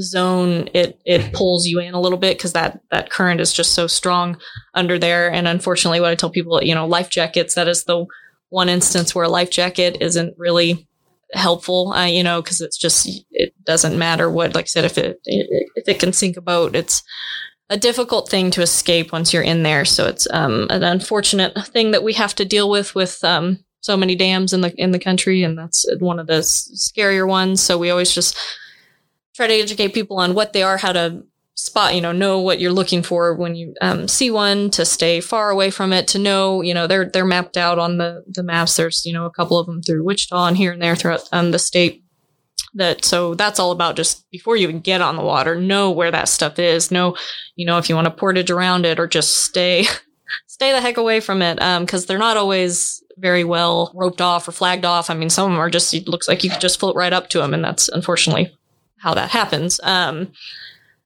zone, it it pulls you in a little bit because that that current is just so strong under there. And unfortunately, what I tell people, you know, life jackets. That is the one instance where a life jacket isn't really helpful. Uh, you know, because it's just it doesn't matter what. Like I said, if it, if it can sink a boat, it's a difficult thing to escape once you're in there. So it's um, an unfortunate thing that we have to deal with with um, so many dams in the in the country, and that's one of the scarier ones. So we always just try to educate people on what they are, how to spot, you know, know what you're looking for when you um, see one, to stay far away from it, to know, you know, they're they're mapped out on the the maps. There's you know a couple of them through Wichita and here and there throughout um, the state. That so that's all about just before you even get on the water, know where that stuff is. Know, you know, if you want to portage around it or just stay [LAUGHS] stay the heck away from it Um, because um, they're not always very well roped off or flagged off. I mean, some of them are just, it looks like you could just float right up to them. And that's unfortunately how that happens. Um,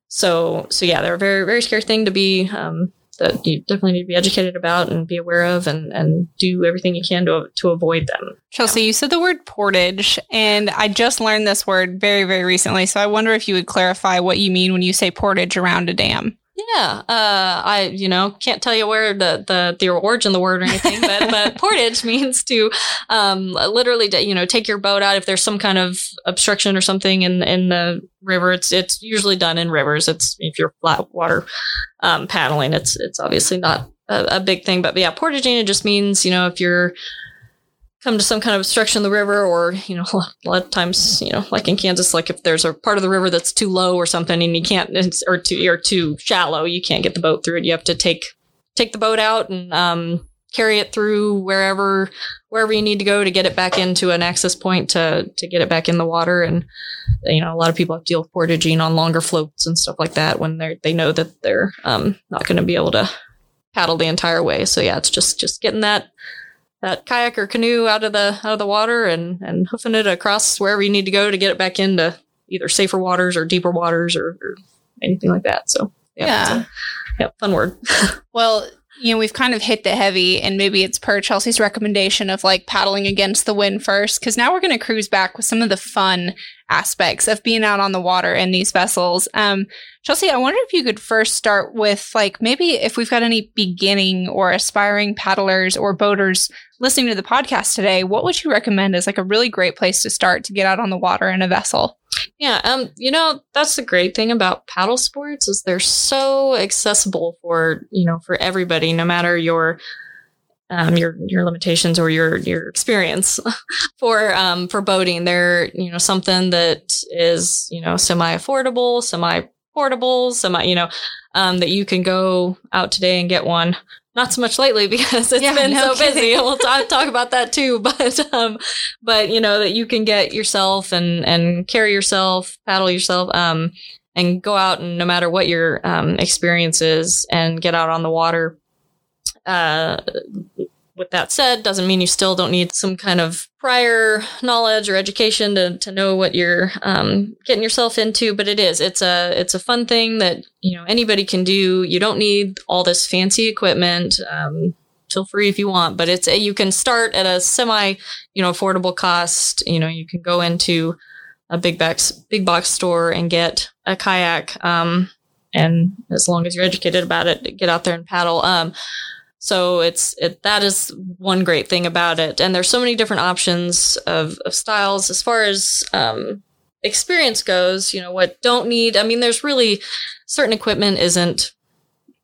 so, so yeah, they're a very, very scary thing to be, um, that you definitely need to be educated about and be aware of and, and do everything you can to, to avoid them. Chelsea, you said the word portage, and I just learned this word very, very recently. So I wonder if you would clarify what you mean when you say portage around a dam. Yeah, uh, I you know can't tell you where the the, the origin of the word or anything, but [LAUGHS] but portage means to um, literally you know take your boat out if there's some kind of obstruction or something in in the river. It's it's usually done in rivers. It's if you're flat water um, paddling, it's it's obviously not a, a big thing. But yeah, portaging it just means you know if you're come to some kind of obstruction in the river or you know [LAUGHS] a lot of times you know like in kansas like if there's a part of the river that's too low or something and you can't or too or too shallow you can't get the boat through it. You have to take take the boat out and um, carry it through wherever wherever you need to go to get it back into an access point to to get it back in the water. And you know a lot of people have to deal with portaging on longer floats and stuff like that when they're they know that they're um, not going to be able to paddle the entire way. So yeah it's just just getting that that kayak or canoe out of the out of the water and and hoofing it across wherever you need to go to get it back into either safer waters or deeper waters or, or anything like that. So yeah, yeah, a, yeah fun word. [LAUGHS] well, you know, we've kind of hit the heavy, and maybe it's per Chelsea's recommendation of like paddling against the wind first, because now we're going to cruise back with some of the fun aspects of being out on the water in these vessels. Um, Chelsea, I wonder if you could first start with like maybe if we've got any beginning or aspiring paddlers or boaters listening to the podcast today, what would you recommend as like a really great place to start to get out on the water in a vessel? Yeah, um, you know, that's the great thing about paddle sports is they're so accessible for, you know, for everybody, no matter your um, your your limitations or your your experience [LAUGHS] for um, for boating. They're you know something that is you know semi affordable, semi portable, semi you know um, that you can go out today and get one. Not so much lately [LAUGHS] because it's yeah, been no so kidding. busy. We'll t- talk about that too. [LAUGHS] But um, but you know that you can get yourself and and carry yourself, paddle yourself, um, and go out and no matter what your um experience is, and get out on the water uh, with that said, doesn't mean you still don't need some kind of prior knowledge or education to, to know what you're um, getting yourself into. But it is it's a it's a fun thing that you know anybody can do. You don't need all this fancy equipment. Um, feel free if you want, but it's you can start at a semi you know affordable cost. You know you can go into a big box big box store and get a kayak. Um, and as long as you're educated about it, get out there and paddle. Um, so it's it, that is one great thing about it, and there's so many different options of, of styles as far as um, experience goes. You know what don't need. I mean, there's really certain equipment isn't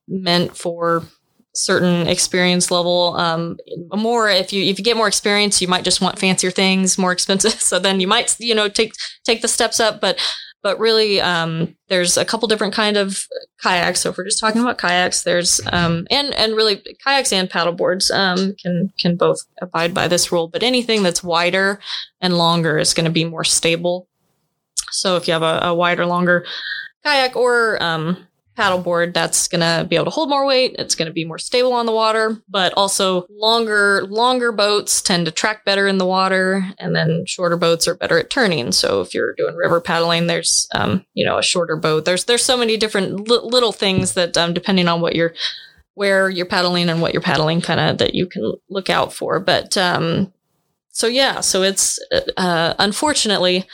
meant for certain experience level. Um, more if you if you get more experience, you might just want fancier things, more expensive. [LAUGHS] So then you might you know take take the steps up, but but really um, there's a couple different kind of kayaks. So if we're just talking about kayaks there's um, and and really kayaks and paddle boards um, can can both abide by this rule. But anything that's wider and longer is going to be more stable. So if you have a, a wider longer kayak or um, paddleboard that's going to be able to hold more weight. It's going to be more stable on the water but also longer longer boats tend to track better in the water and then shorter boats are better at turning. So if you're doing river paddling there's um, you know a shorter boat. There's there's so many different li- little things that um, depending on what you're where you're paddling and what you're paddling kind of that you can look out for. But um, so yeah so it's uh, unfortunately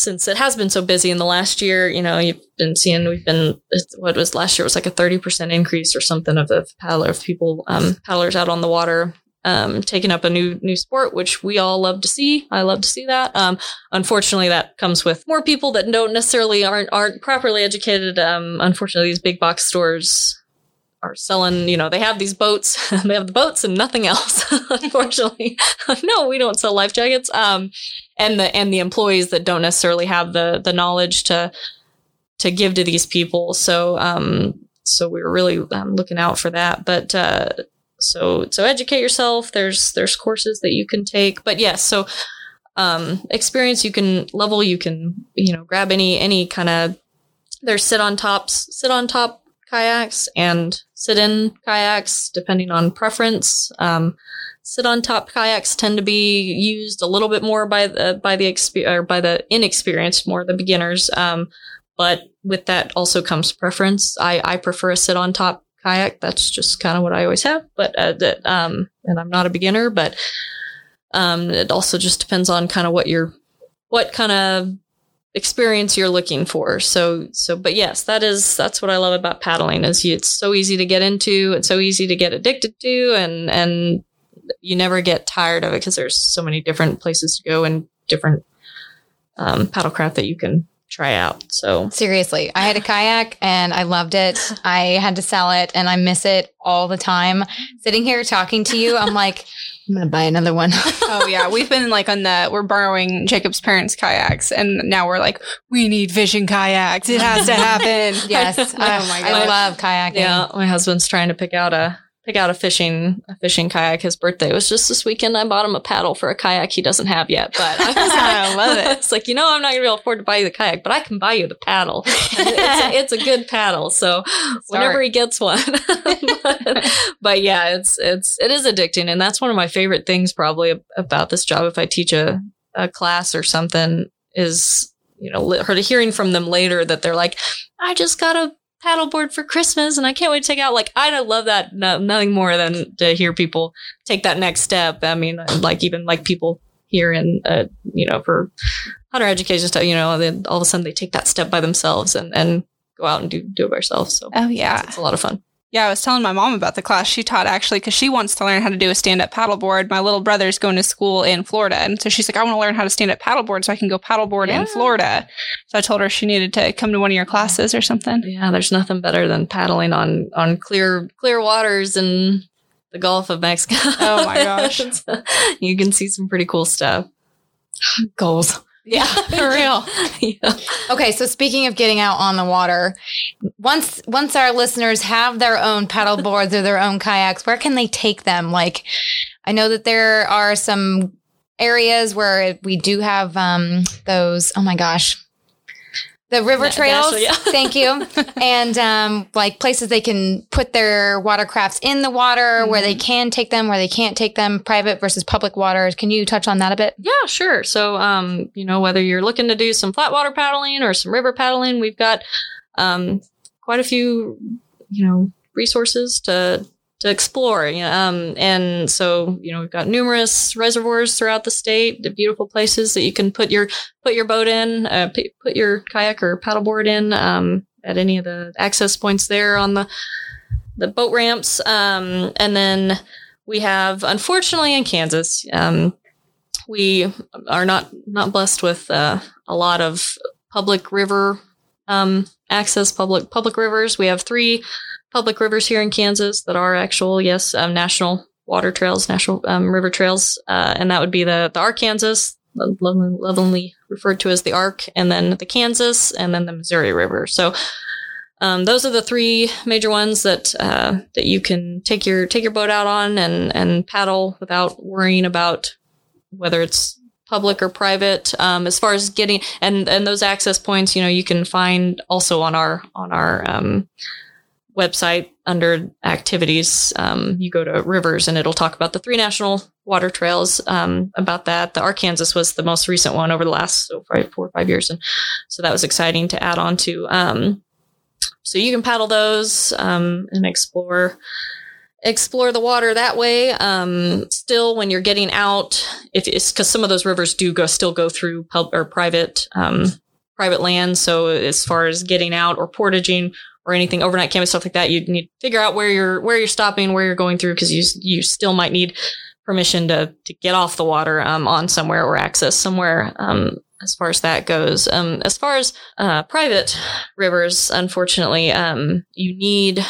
since it has been so busy in the last year, you know, you've been seeing we've been what was last year was like a thirty percent increase or something of the paddler of people um, paddlers out on the water um, taking up a new new sport, which we all love to see. I love to see that. Um, unfortunately, that comes with more people that don't necessarily aren't aren't properly educated. Um, unfortunately, these big box stores are selling. You know, they have these boats. [LAUGHS] they have the boats and nothing else. [LAUGHS] unfortunately, [LAUGHS] no, we don't sell life jackets. Um, and the and the employees that don't necessarily have the the knowledge to to give to these people. So um, so we were really um, looking out for that. But uh, so so educate yourself. There's there's courses that you can take. But yes, so um, experience you can level. You can you know grab any any kind of there's sit on tops, sit on top kayaks and sit in kayaks depending on preference. Um, sit on top kayaks tend to be used a little bit more by the by the exp- or by the inexperienced, more the beginners. Um, but with that also comes preference. I, I prefer a sit on top kayak. That's just kind of what I always have. But uh, that, um, and I'm not a beginner, but um, it also just depends on kind of what you're, what kind of experience you're looking for. So, so, but yes, that is that's what I love about paddling is you, it's so easy to get into, it's so easy to get addicted to, and and you never get tired of it because there's so many different places to go and different um, paddlecraft that you can try out. So seriously, I had a kayak and I loved it. [LAUGHS] I had to sell it and I miss it all the time. Sitting here talking to you, I'm like, I'm gonna buy another one. [LAUGHS] oh yeah, we've been like on the we're borrowing Jacob's parents' kayaks, and now we're like, we need vision kayaks. It has to happen. [LAUGHS] yes. oh my god, I love kayaking. Yeah, my husband's trying to pick out a pick out a fishing a fishing kayak. His birthday was just this weekend. I bought him a paddle for a kayak he doesn't have yet, but [LAUGHS] I, was, I love it. [LAUGHS] It's like you know I'm not gonna be able to afford to buy you the kayak, but I can buy you the paddle. [LAUGHS] it's, a, it's, a, good paddle, so Start. whenever he gets one. but, but, yeah, it's it's it is addicting, and that's one of my favorite things probably about this job. If I teach a a class or something, is you know, hearing from them later that they're like, I just got a paddleboard for Christmas and I can't wait to take out. Like, I love that. No, nothing more than to hear people take that next step. I mean, like even like people here in, uh, you know, for hunter education stuff, you know, then all of a sudden they take that step by themselves and, and go out and do, do it by ourselves. So, oh yeah, it's, it's a lot of fun. Yeah, I was telling my mom about the class she taught actually because she wants to learn how to do a stand up paddleboard. My little brother's going to school in Florida. And so she's like, I want to learn how to stand up paddleboard so I can go paddleboard yeah. in Florida. So I told her she needed to come to one of your classes or something. Yeah, there's nothing better than paddling on, on clear, clear waters in the Gulf of Mexico. Oh my [LAUGHS] gosh. you can see some pretty cool stuff. Goals. Yeah, [LAUGHS] for real. [LAUGHS] yeah. Okay, so speaking of getting out on the water, once once our listeners have their own paddle [LAUGHS] boards or their own kayaks, where can they take them? Like, I know that there are some areas where we do have um, those. Oh my gosh, the river trails. yeah. [LAUGHS] thank you. [LAUGHS] And um, like places they can put their watercrafts in the water mm-hmm. where they mm-hmm. can take them, where they can't take them, private versus public waters. Can you touch on that a bit? Yeah, sure. So, um, you know, whether you're looking to do some flat water paddling or some river paddling, we've got um, quite a few, you know, resources to to explore. Um, and so, you know, we've got numerous reservoirs throughout the state, the beautiful places that you can put your put your boat in, uh, p- put your kayak or paddleboard in um, at any of the access points there on the the boat ramps. Um, and then we have, unfortunately, in Kansas, um, we are not not blessed with uh, a lot of public river um, access, public public rivers. We have three public rivers here in Kansas that are actual, yes, um, national water trails, national um, river trails, uh, and that would be the the Arkansas, lovingly referred to as the Ark, and then the Kansas, and then the Missouri River. So. Um, those are the three major ones that uh, that you can take your take your boat out on and and paddle without worrying about whether it's public or private. Um, as far as getting and and those access points, you know, you can find also on our on our um, website under activities, um, you go to rivers and it'll talk about the three national water trails um, about that. The Arkansas was the most recent one over the last so five, four or five years. And so that was exciting to add on to. Um, so you can paddle those um, and explore. explore the water that way. Um, still, when you're getting out, if it's because some of those rivers do go still go through pub or private um, private land. So as far as getting out or portaging or anything overnight camp stuff like that, you need to figure out where you're where you're stopping, where you're going through, because you you still might need permission to to get off the water um, on somewhere or access somewhere. Um, as far as that goes, um, as far as uh, private rivers, unfortunately, um, you need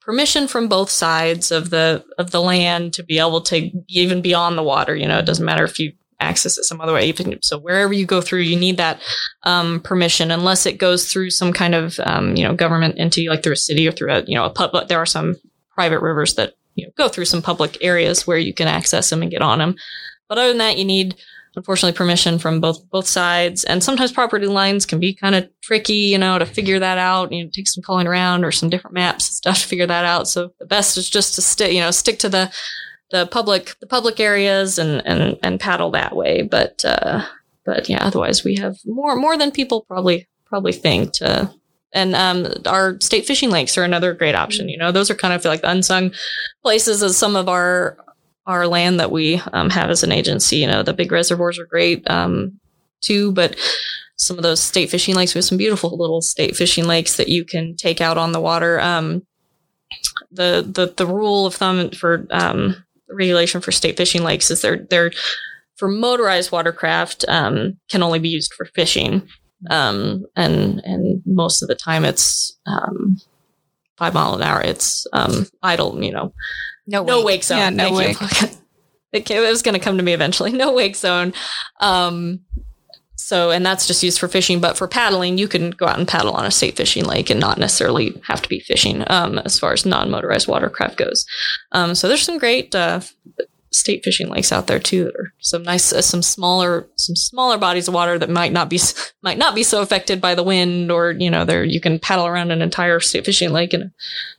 permission from both sides of the of the land to be able to even be on the water. You know, it doesn't matter if you access it some other way. Even so, wherever you go through, you need that um, permission, unless it goes through some kind of um, you know government entity, like through a city or through a you know a pub. But there are some private rivers that you know go through some public areas where you can access them and get on them. But other than that, you need unfortunately permission from both both sides and sometimes property lines can be kind of tricky you know to figure that out you know take some calling around or some different maps and stuff to figure that out so the best is just to stick you know stick to the the public the public areas and and and paddle that way but uh but yeah otherwise we have more more than people probably probably think to and um, our state fishing lakes are another great option. You know, those are kind of like the unsung places of some of our our land that we um, have as an agency. You know, the big reservoirs are great um, too, but some of those state fishing lakes, we have some beautiful little state fishing lakes that you can take out on the water. Um, the, the, the rule of thumb for um, regulation for state fishing lakes is they're, they're for motorized watercraft um, can only be used for fishing. Um, and, and most of the time it's five mile an hour. It's idle, you know, no, no wake zone. Yeah, no Thank wake. [LAUGHS] it it was going to come to me eventually. No wake zone. So, and that's just used for fishing, but for paddling, you can go out and paddle on a state fishing lake and not necessarily have to be fishing um, as far as non motorized watercraft goes. Um, so, there's some great uh, state fishing lakes out there too that are some nice, uh, some smaller, some smaller bodies of water that might not be [LAUGHS] might not be so affected by the wind, or you know, there you can paddle around an entire state fishing lake in an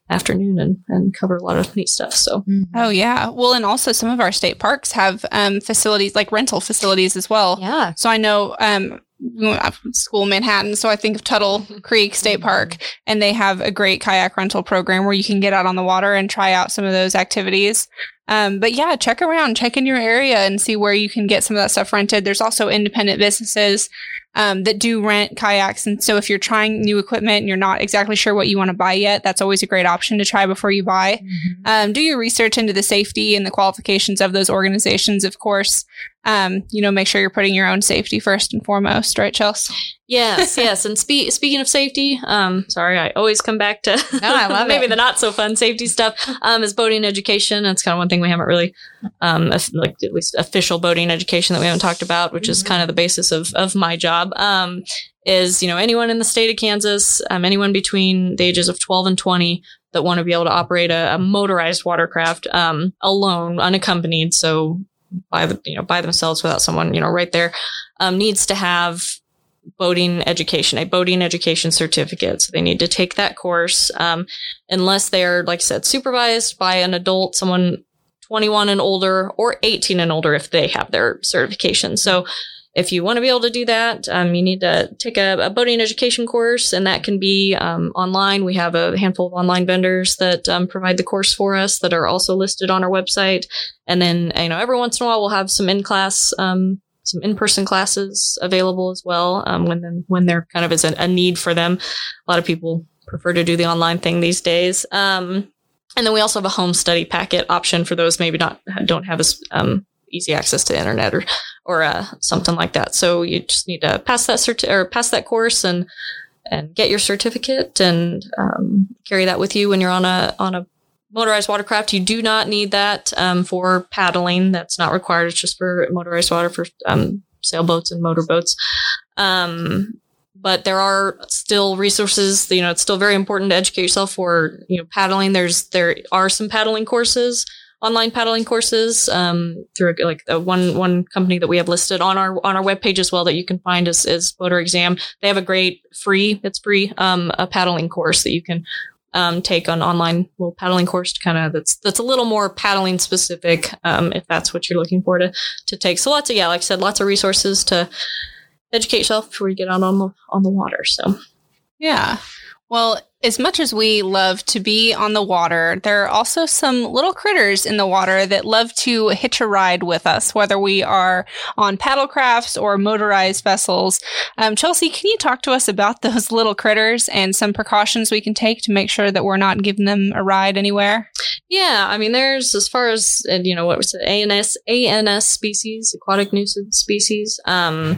afternoon and and cover a lot of neat stuff. So, Oh yeah. Well, and also some of our state parks have um, facilities like rental facilities as well. Yeah. So I know um, we went up school in Manhattan, so I think of Tuttle Creek State Park, and they have a great kayak rental program where you can get out on the water and try out some of those activities. Um, but yeah, check around, check in your area, and see where you can get some of that stuff rented. There's also independent businesses um, that do rent kayaks, and so if you're trying new equipment and you're not exactly sure what you want to buy yet, that's always a great option to try before you buy. Um, do your research into the safety and the qualifications of those organizations, of course. Um, you know, make sure you're putting your own safety first and foremost, right, Chelsea? Yes, [LAUGHS] yes. And spe- speaking of safety, um, sorry, I always come back to No, I love [LAUGHS] maybe it. the not so fun safety stuff. Um, is boating education. That's kind of one thing we haven't really, um, like at least official boating education that we haven't talked about, which is kind of the basis of of my job. Um, is you know anyone in the state of Kansas, um, anyone between the ages of twelve and twenty that want to be able to operate a, a motorized watercraft um, alone, unaccompanied, so by the you know by themselves without someone you know right there, um, needs to have boating education, a boating education certificate. So they need to take that course, um, unless they're, like I said, supervised by an adult, someone 21 and older, or 18 and older if they have their certification. So if you want to be able to do that, um, you need to take a, a boating education course, and that can be um, online. We have a handful of online vendors that um, provide the course for us that are also listed on our website. And then, you know, every once in a while we'll have some in class, um, some in person classes available as well um, when when there kind of is a, a need for them. A lot of people prefer to do the online thing these days. Um, and then we also have a home study packet option for those maybe not don't have as easy access to the internet or or uh, something like that. So you just need to pass that cert- or pass that course and and get your certificate and um, carry that with you when you're on a on a motorized watercraft. You do not need that um, for paddling. That's not required. It's just for motorized water for um, sailboats and motorboats. Um, but there are still resources. You know, it's still very important to educate yourself for you know paddling. There's there are some paddling courses, online paddling courses um, through like uh, one one company that we have listed on our on our webpage as well that you can find is is Boater Exam. They have a great free it's free um, a paddling course that you can um, take an online little paddling course to kind of that's that's a little more paddling specific um, if that's what you're looking for to to take. So lots of yeah, like I said, lots of resources to educate yourself before you get out on the on the water. So Yeah. Well, as much as we love to be on the water, there are also some little critters in the water that love to hitch a ride with us, whether we are on paddlecrafts or motorized vessels. Um, Chelsea, can you talk to us about [LAUGHS] those little critters and some precautions we can take to make sure that we're not giving them a ride anywhere? Yeah, I mean, there's as far as you know, what was it? ANS ANS species, aquatic nuisance species. Um,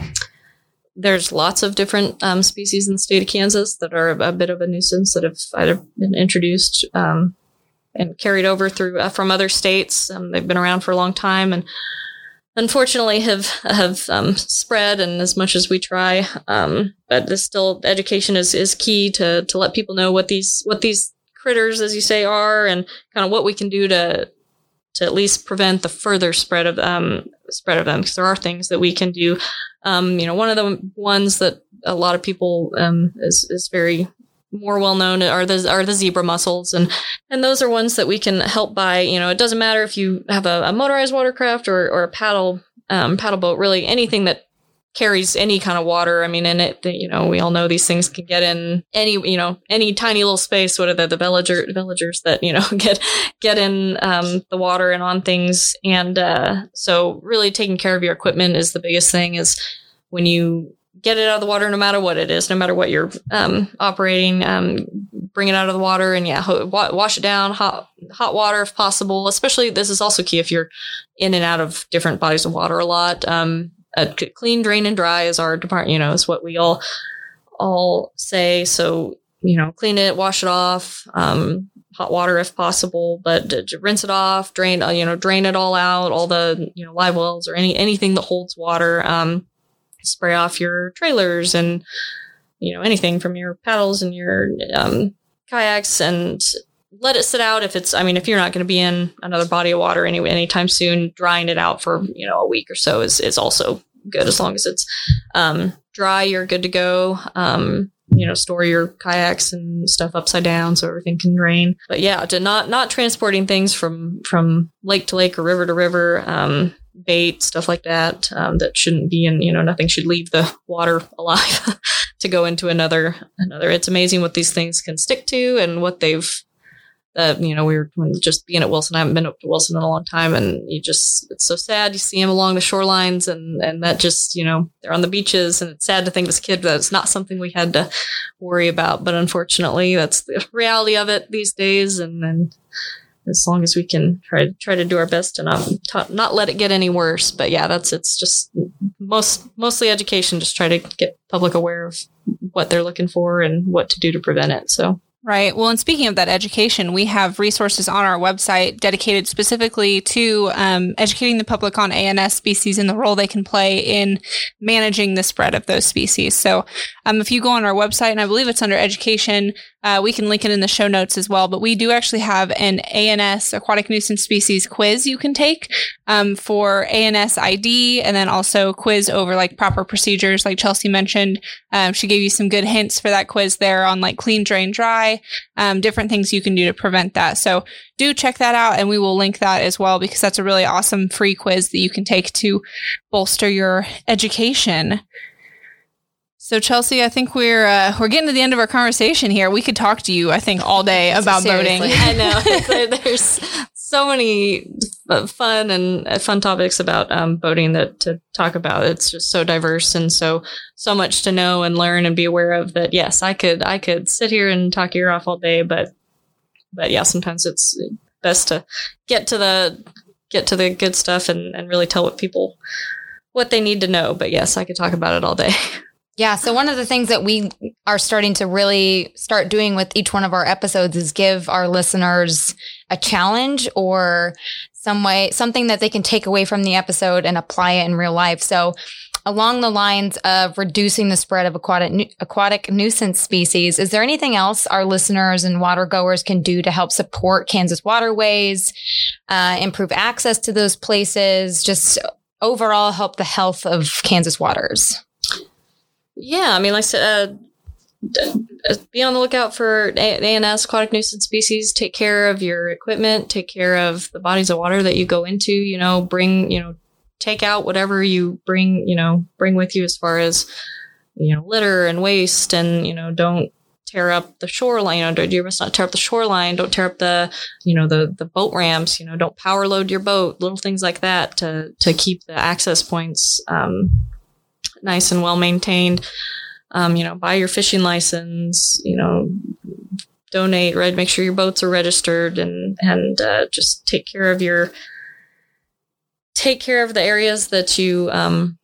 there's lots of different um, species in the state of Kansas that are a, bit of a nuisance that have either been introduced um, and carried over through uh, from other states. Um, they've been around for a long time and unfortunately have have um, spread. And as much as we try, um, but this still education is is key to to let people know what these what these critters, as you say, are and kind of what we can do to to at least prevent the further spread of um, spread of them because there are things that we can do. Um, you know, one of the ones that a lot of people um, is is very more well known are the are the zebra mussels. And and those are ones that we can help by you know it doesn't matter if you have a, a motorized watercraft or, or a paddle um, paddle boat really anything that carries any kind of water. I mean, in it, you know, we all know these things can get in any, you know, any tiny little space. What are the, the veliger, veligers that, you know, [LAUGHS] get, get in, um, the water and on things. And, uh, so really taking care of your equipment is the biggest thing is when you get it out of the water, no matter what it is, no matter what you're, um, operating, um, bring it out of the water and yeah, ho- wash it down, hot, hot water if possible. Especially this is also key if you're in and out of different bodies of water a lot. Um, a clean, drain, and dry is our department. You know, is what we all all say. So you know, clean it, wash it off, um, hot water if possible, but to, to rinse it off, drain, uh, you know, drain it all out, all the you know live wells or any anything that holds water. Um, spray off your trailers and you know anything from your paddles and your um, kayaks and let it sit out if it's i mean if you're not going to be in another body of water anyway anytime soon drying it out for you know a week or so is is also good as long as it's um, dry you're good to go. Um, you know store your kayaks and stuff upside down so everything can drain. But yeah to not not transporting things from from lake to lake or river to river um, bait stuff like that um, that shouldn't be in you know nothing should leave the water alive [LAUGHS] to go into another another. It's amazing what these things can stick to and what they've uh, you know, we were just being at Wilson. I haven't been up to Wilson in a long time, and you just it's so sad. You see them along the shorelines, and and that just you know they're on the beaches, and it's sad to think as a kid that it's not something we had to worry about. But unfortunately, that's the reality of it these days, and then as long as we can try to try to do our best to not not let it get any worse. But yeah, that's it's just most mostly education. Just try to get public aware of what they're looking for and what to do to prevent it. So. Right. Well, and speaking of that education, we have resources on our website dedicated specifically to um, educating the public on ANS species and the role they can play in managing the spread of those species. So, um, if you go on our website, and I believe it's under education, uh, we can link it in the show notes as well. But we do actually have an ANS aquatic nuisance species quiz you can take um, for ANS ID, and then also quiz over like proper procedures, like Chelsea mentioned. Um, she gave you some good hints for that quiz there on like clean, drain, dry, um, different things you can do to prevent that. So do check that out, and we will link that as well because that's a really awesome free quiz that you can take to bolster your education. So Chelsea, I think we're uh, we're getting to the end of our conversation here. We could talk to you, I think, all day [LAUGHS] about boating. I know [LAUGHS] [LAUGHS] there's so many fun and uh, fun topics about um, boating that to talk about. It's just so diverse and so so much to know and learn and be aware of. That yes, I could I could sit here and talk your ear off all day, but but yeah, sometimes it's best to get to the get to the good stuff and, and really tell what people what they need to know. But yes, I could talk about it all day. Yeah. So one of the things that we are starting to really start doing with each one of our episodes is give our listeners a challenge or some way, something that they can take away from the episode and apply it in real life. So along the lines of reducing the spread of aquatic, aquatic nuisance species, is there anything else our listeners and water goers can do to help support Kansas waterways, uh, improve access to those places, just overall help the health of Kansas waters? Yeah, I mean, like I said, uh, be on the lookout for ANS, aquatic nuisance species. Take care of your equipment. Take care of the bodies of water that you go into. You know, bring you know, take out whatever you bring. You know, bring with you as far as you know, litter and waste, and you know, don't tear up the shoreline. You know, you must not tear up the shoreline. Don't tear up the, you know, the the boat ramps. You know, don't power load your boat. Little things like that to to keep the access points um, nice and well maintained. Um, you know, buy your fishing license. You know, donate. Right, make sure your boats are registered, and and uh, just take care of your take care of the areas that you um,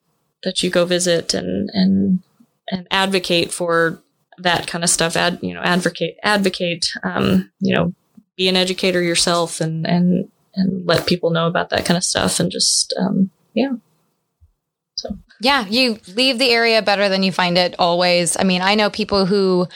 that you go visit and and and advocate for that kind of stuff. Ad, you know, advocate advocate. Um, you know, be an educator yourself and and and let people know about that kind of stuff and just um, yeah. So yeah, you leave the area better than you find it always. I mean, I know people who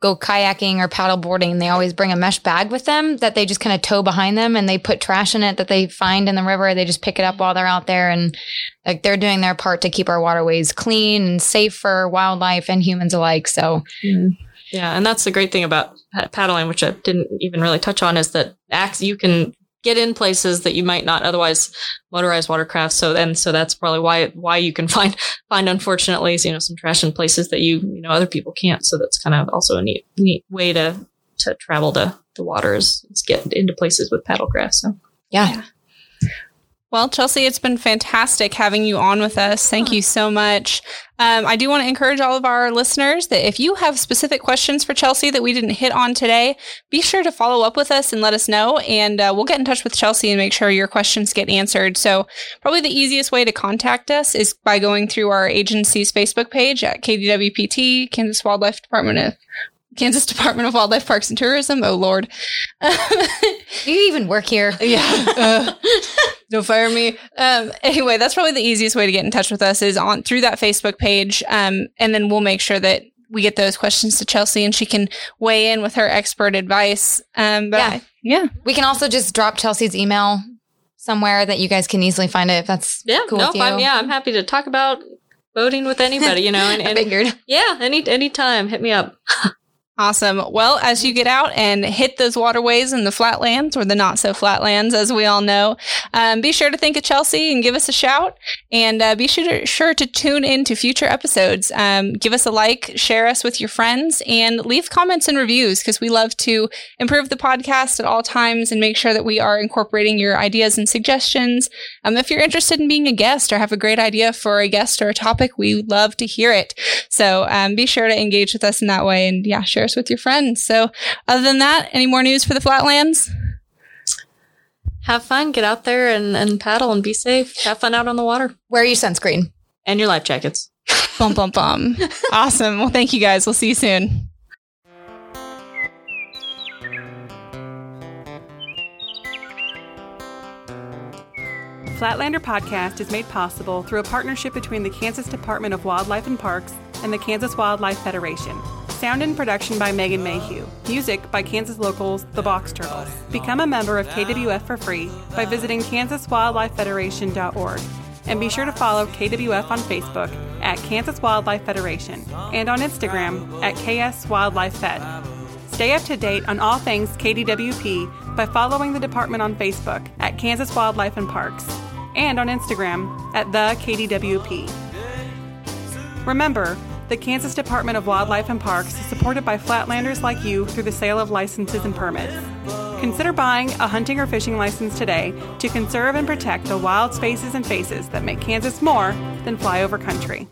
go kayaking or paddleboarding and they always bring a mesh bag with them that they just kind of tow behind them and they put trash in it that they find in the river. They just pick it up while they're out there and like they're doing their part to keep our waterways clean and safe for wildlife and humans alike. So mm-hmm. yeah, and that's the great thing about paddling, which I didn't even really touch on, is that you can get in places that you might not otherwise motorize watercraft. So and so that's probably why why you can [LAUGHS] find find unfortunately you know some trash in places that you you know other people can't. So that's kind of also a neat neat way to to travel to the waters is get into places with paddlecraft. So yeah. yeah. Well, Chelsea, it's been fantastic having you on with us. Thank you so much. Um, I do want to encourage all of our listeners that if you have specific questions for Chelsea that we didn't hit on today, be sure to follow up with us and let us know. And uh, we'll get in touch with Chelsea and make sure your questions get answered. So, probably the easiest way to contact us is by going through our agency's Facebook page at KDWPT, Kansas Wildlife Department of Kansas Department of Wildlife Parks and Tourism. Oh Lord, Do [LAUGHS] you even work here? [LAUGHS] Yeah, uh, don't fire me. Um, anyway, that's probably the easiest way to get in touch with us is on through that Facebook page, um, and then we'll make sure that we get those questions to Chelsea and she can weigh in with her expert advice. Um, but yeah. I, yeah, we can also just drop Chelsea's email somewhere that you guys can easily find it if that's yeah, cool no, I'm, yeah, I'm happy to talk about boating with anybody, you know, [LAUGHS] and, and figured. yeah, any anytime, hit me up. Awesome. Well, as you get out and hit those waterways in the flatlands or the not so flatlands, as we all know, um, be sure to think of Chelsea and give us a shout. And uh, be sure to, sure to tune in to future episodes. Um, give us a like, share us with your friends, and leave comments and reviews because we love to improve the podcast at all times and make sure that we are incorporating your ideas and suggestions. Um, if you're interested in being a guest or have a great idea for a guest or a topic, we love to hear it. So um, be sure to engage with us in that way. And yeah, share share us with your friends. So, other than that, any more news for the Flatlands? Have fun, get out there and, and paddle and be safe. Have fun out on the water. Wear your sunscreen and your life jackets. bum, bum, bum. [LAUGHS] awesome. Well, thank you guys. We'll see you soon. Flatlander Podcast is made possible through a partnership between the Kansas Department of Wildlife and Parks and the Kansas Wildlife Federation. Sound and production by Megan Mayhew. Music by Kansas locals The Box Turtles. Become a member of KWF for free by visiting kansaswildlifefederation.org. And be sure to follow KWF on Facebook at Kansas Wildlife Federation and on Instagram at KS Wildlife Fed. Stay up to date on all things KDWP by following the department on Facebook at Kansas Wildlife and Parks and on Instagram at the KDWP. Remember, the Kansas Department of Wildlife and Parks is supported by flatlanders like you through the sale of licenses and permits. Consider buying a hunting or fishing license today to conserve and protect the wild spaces and faces that make Kansas more than flyover country.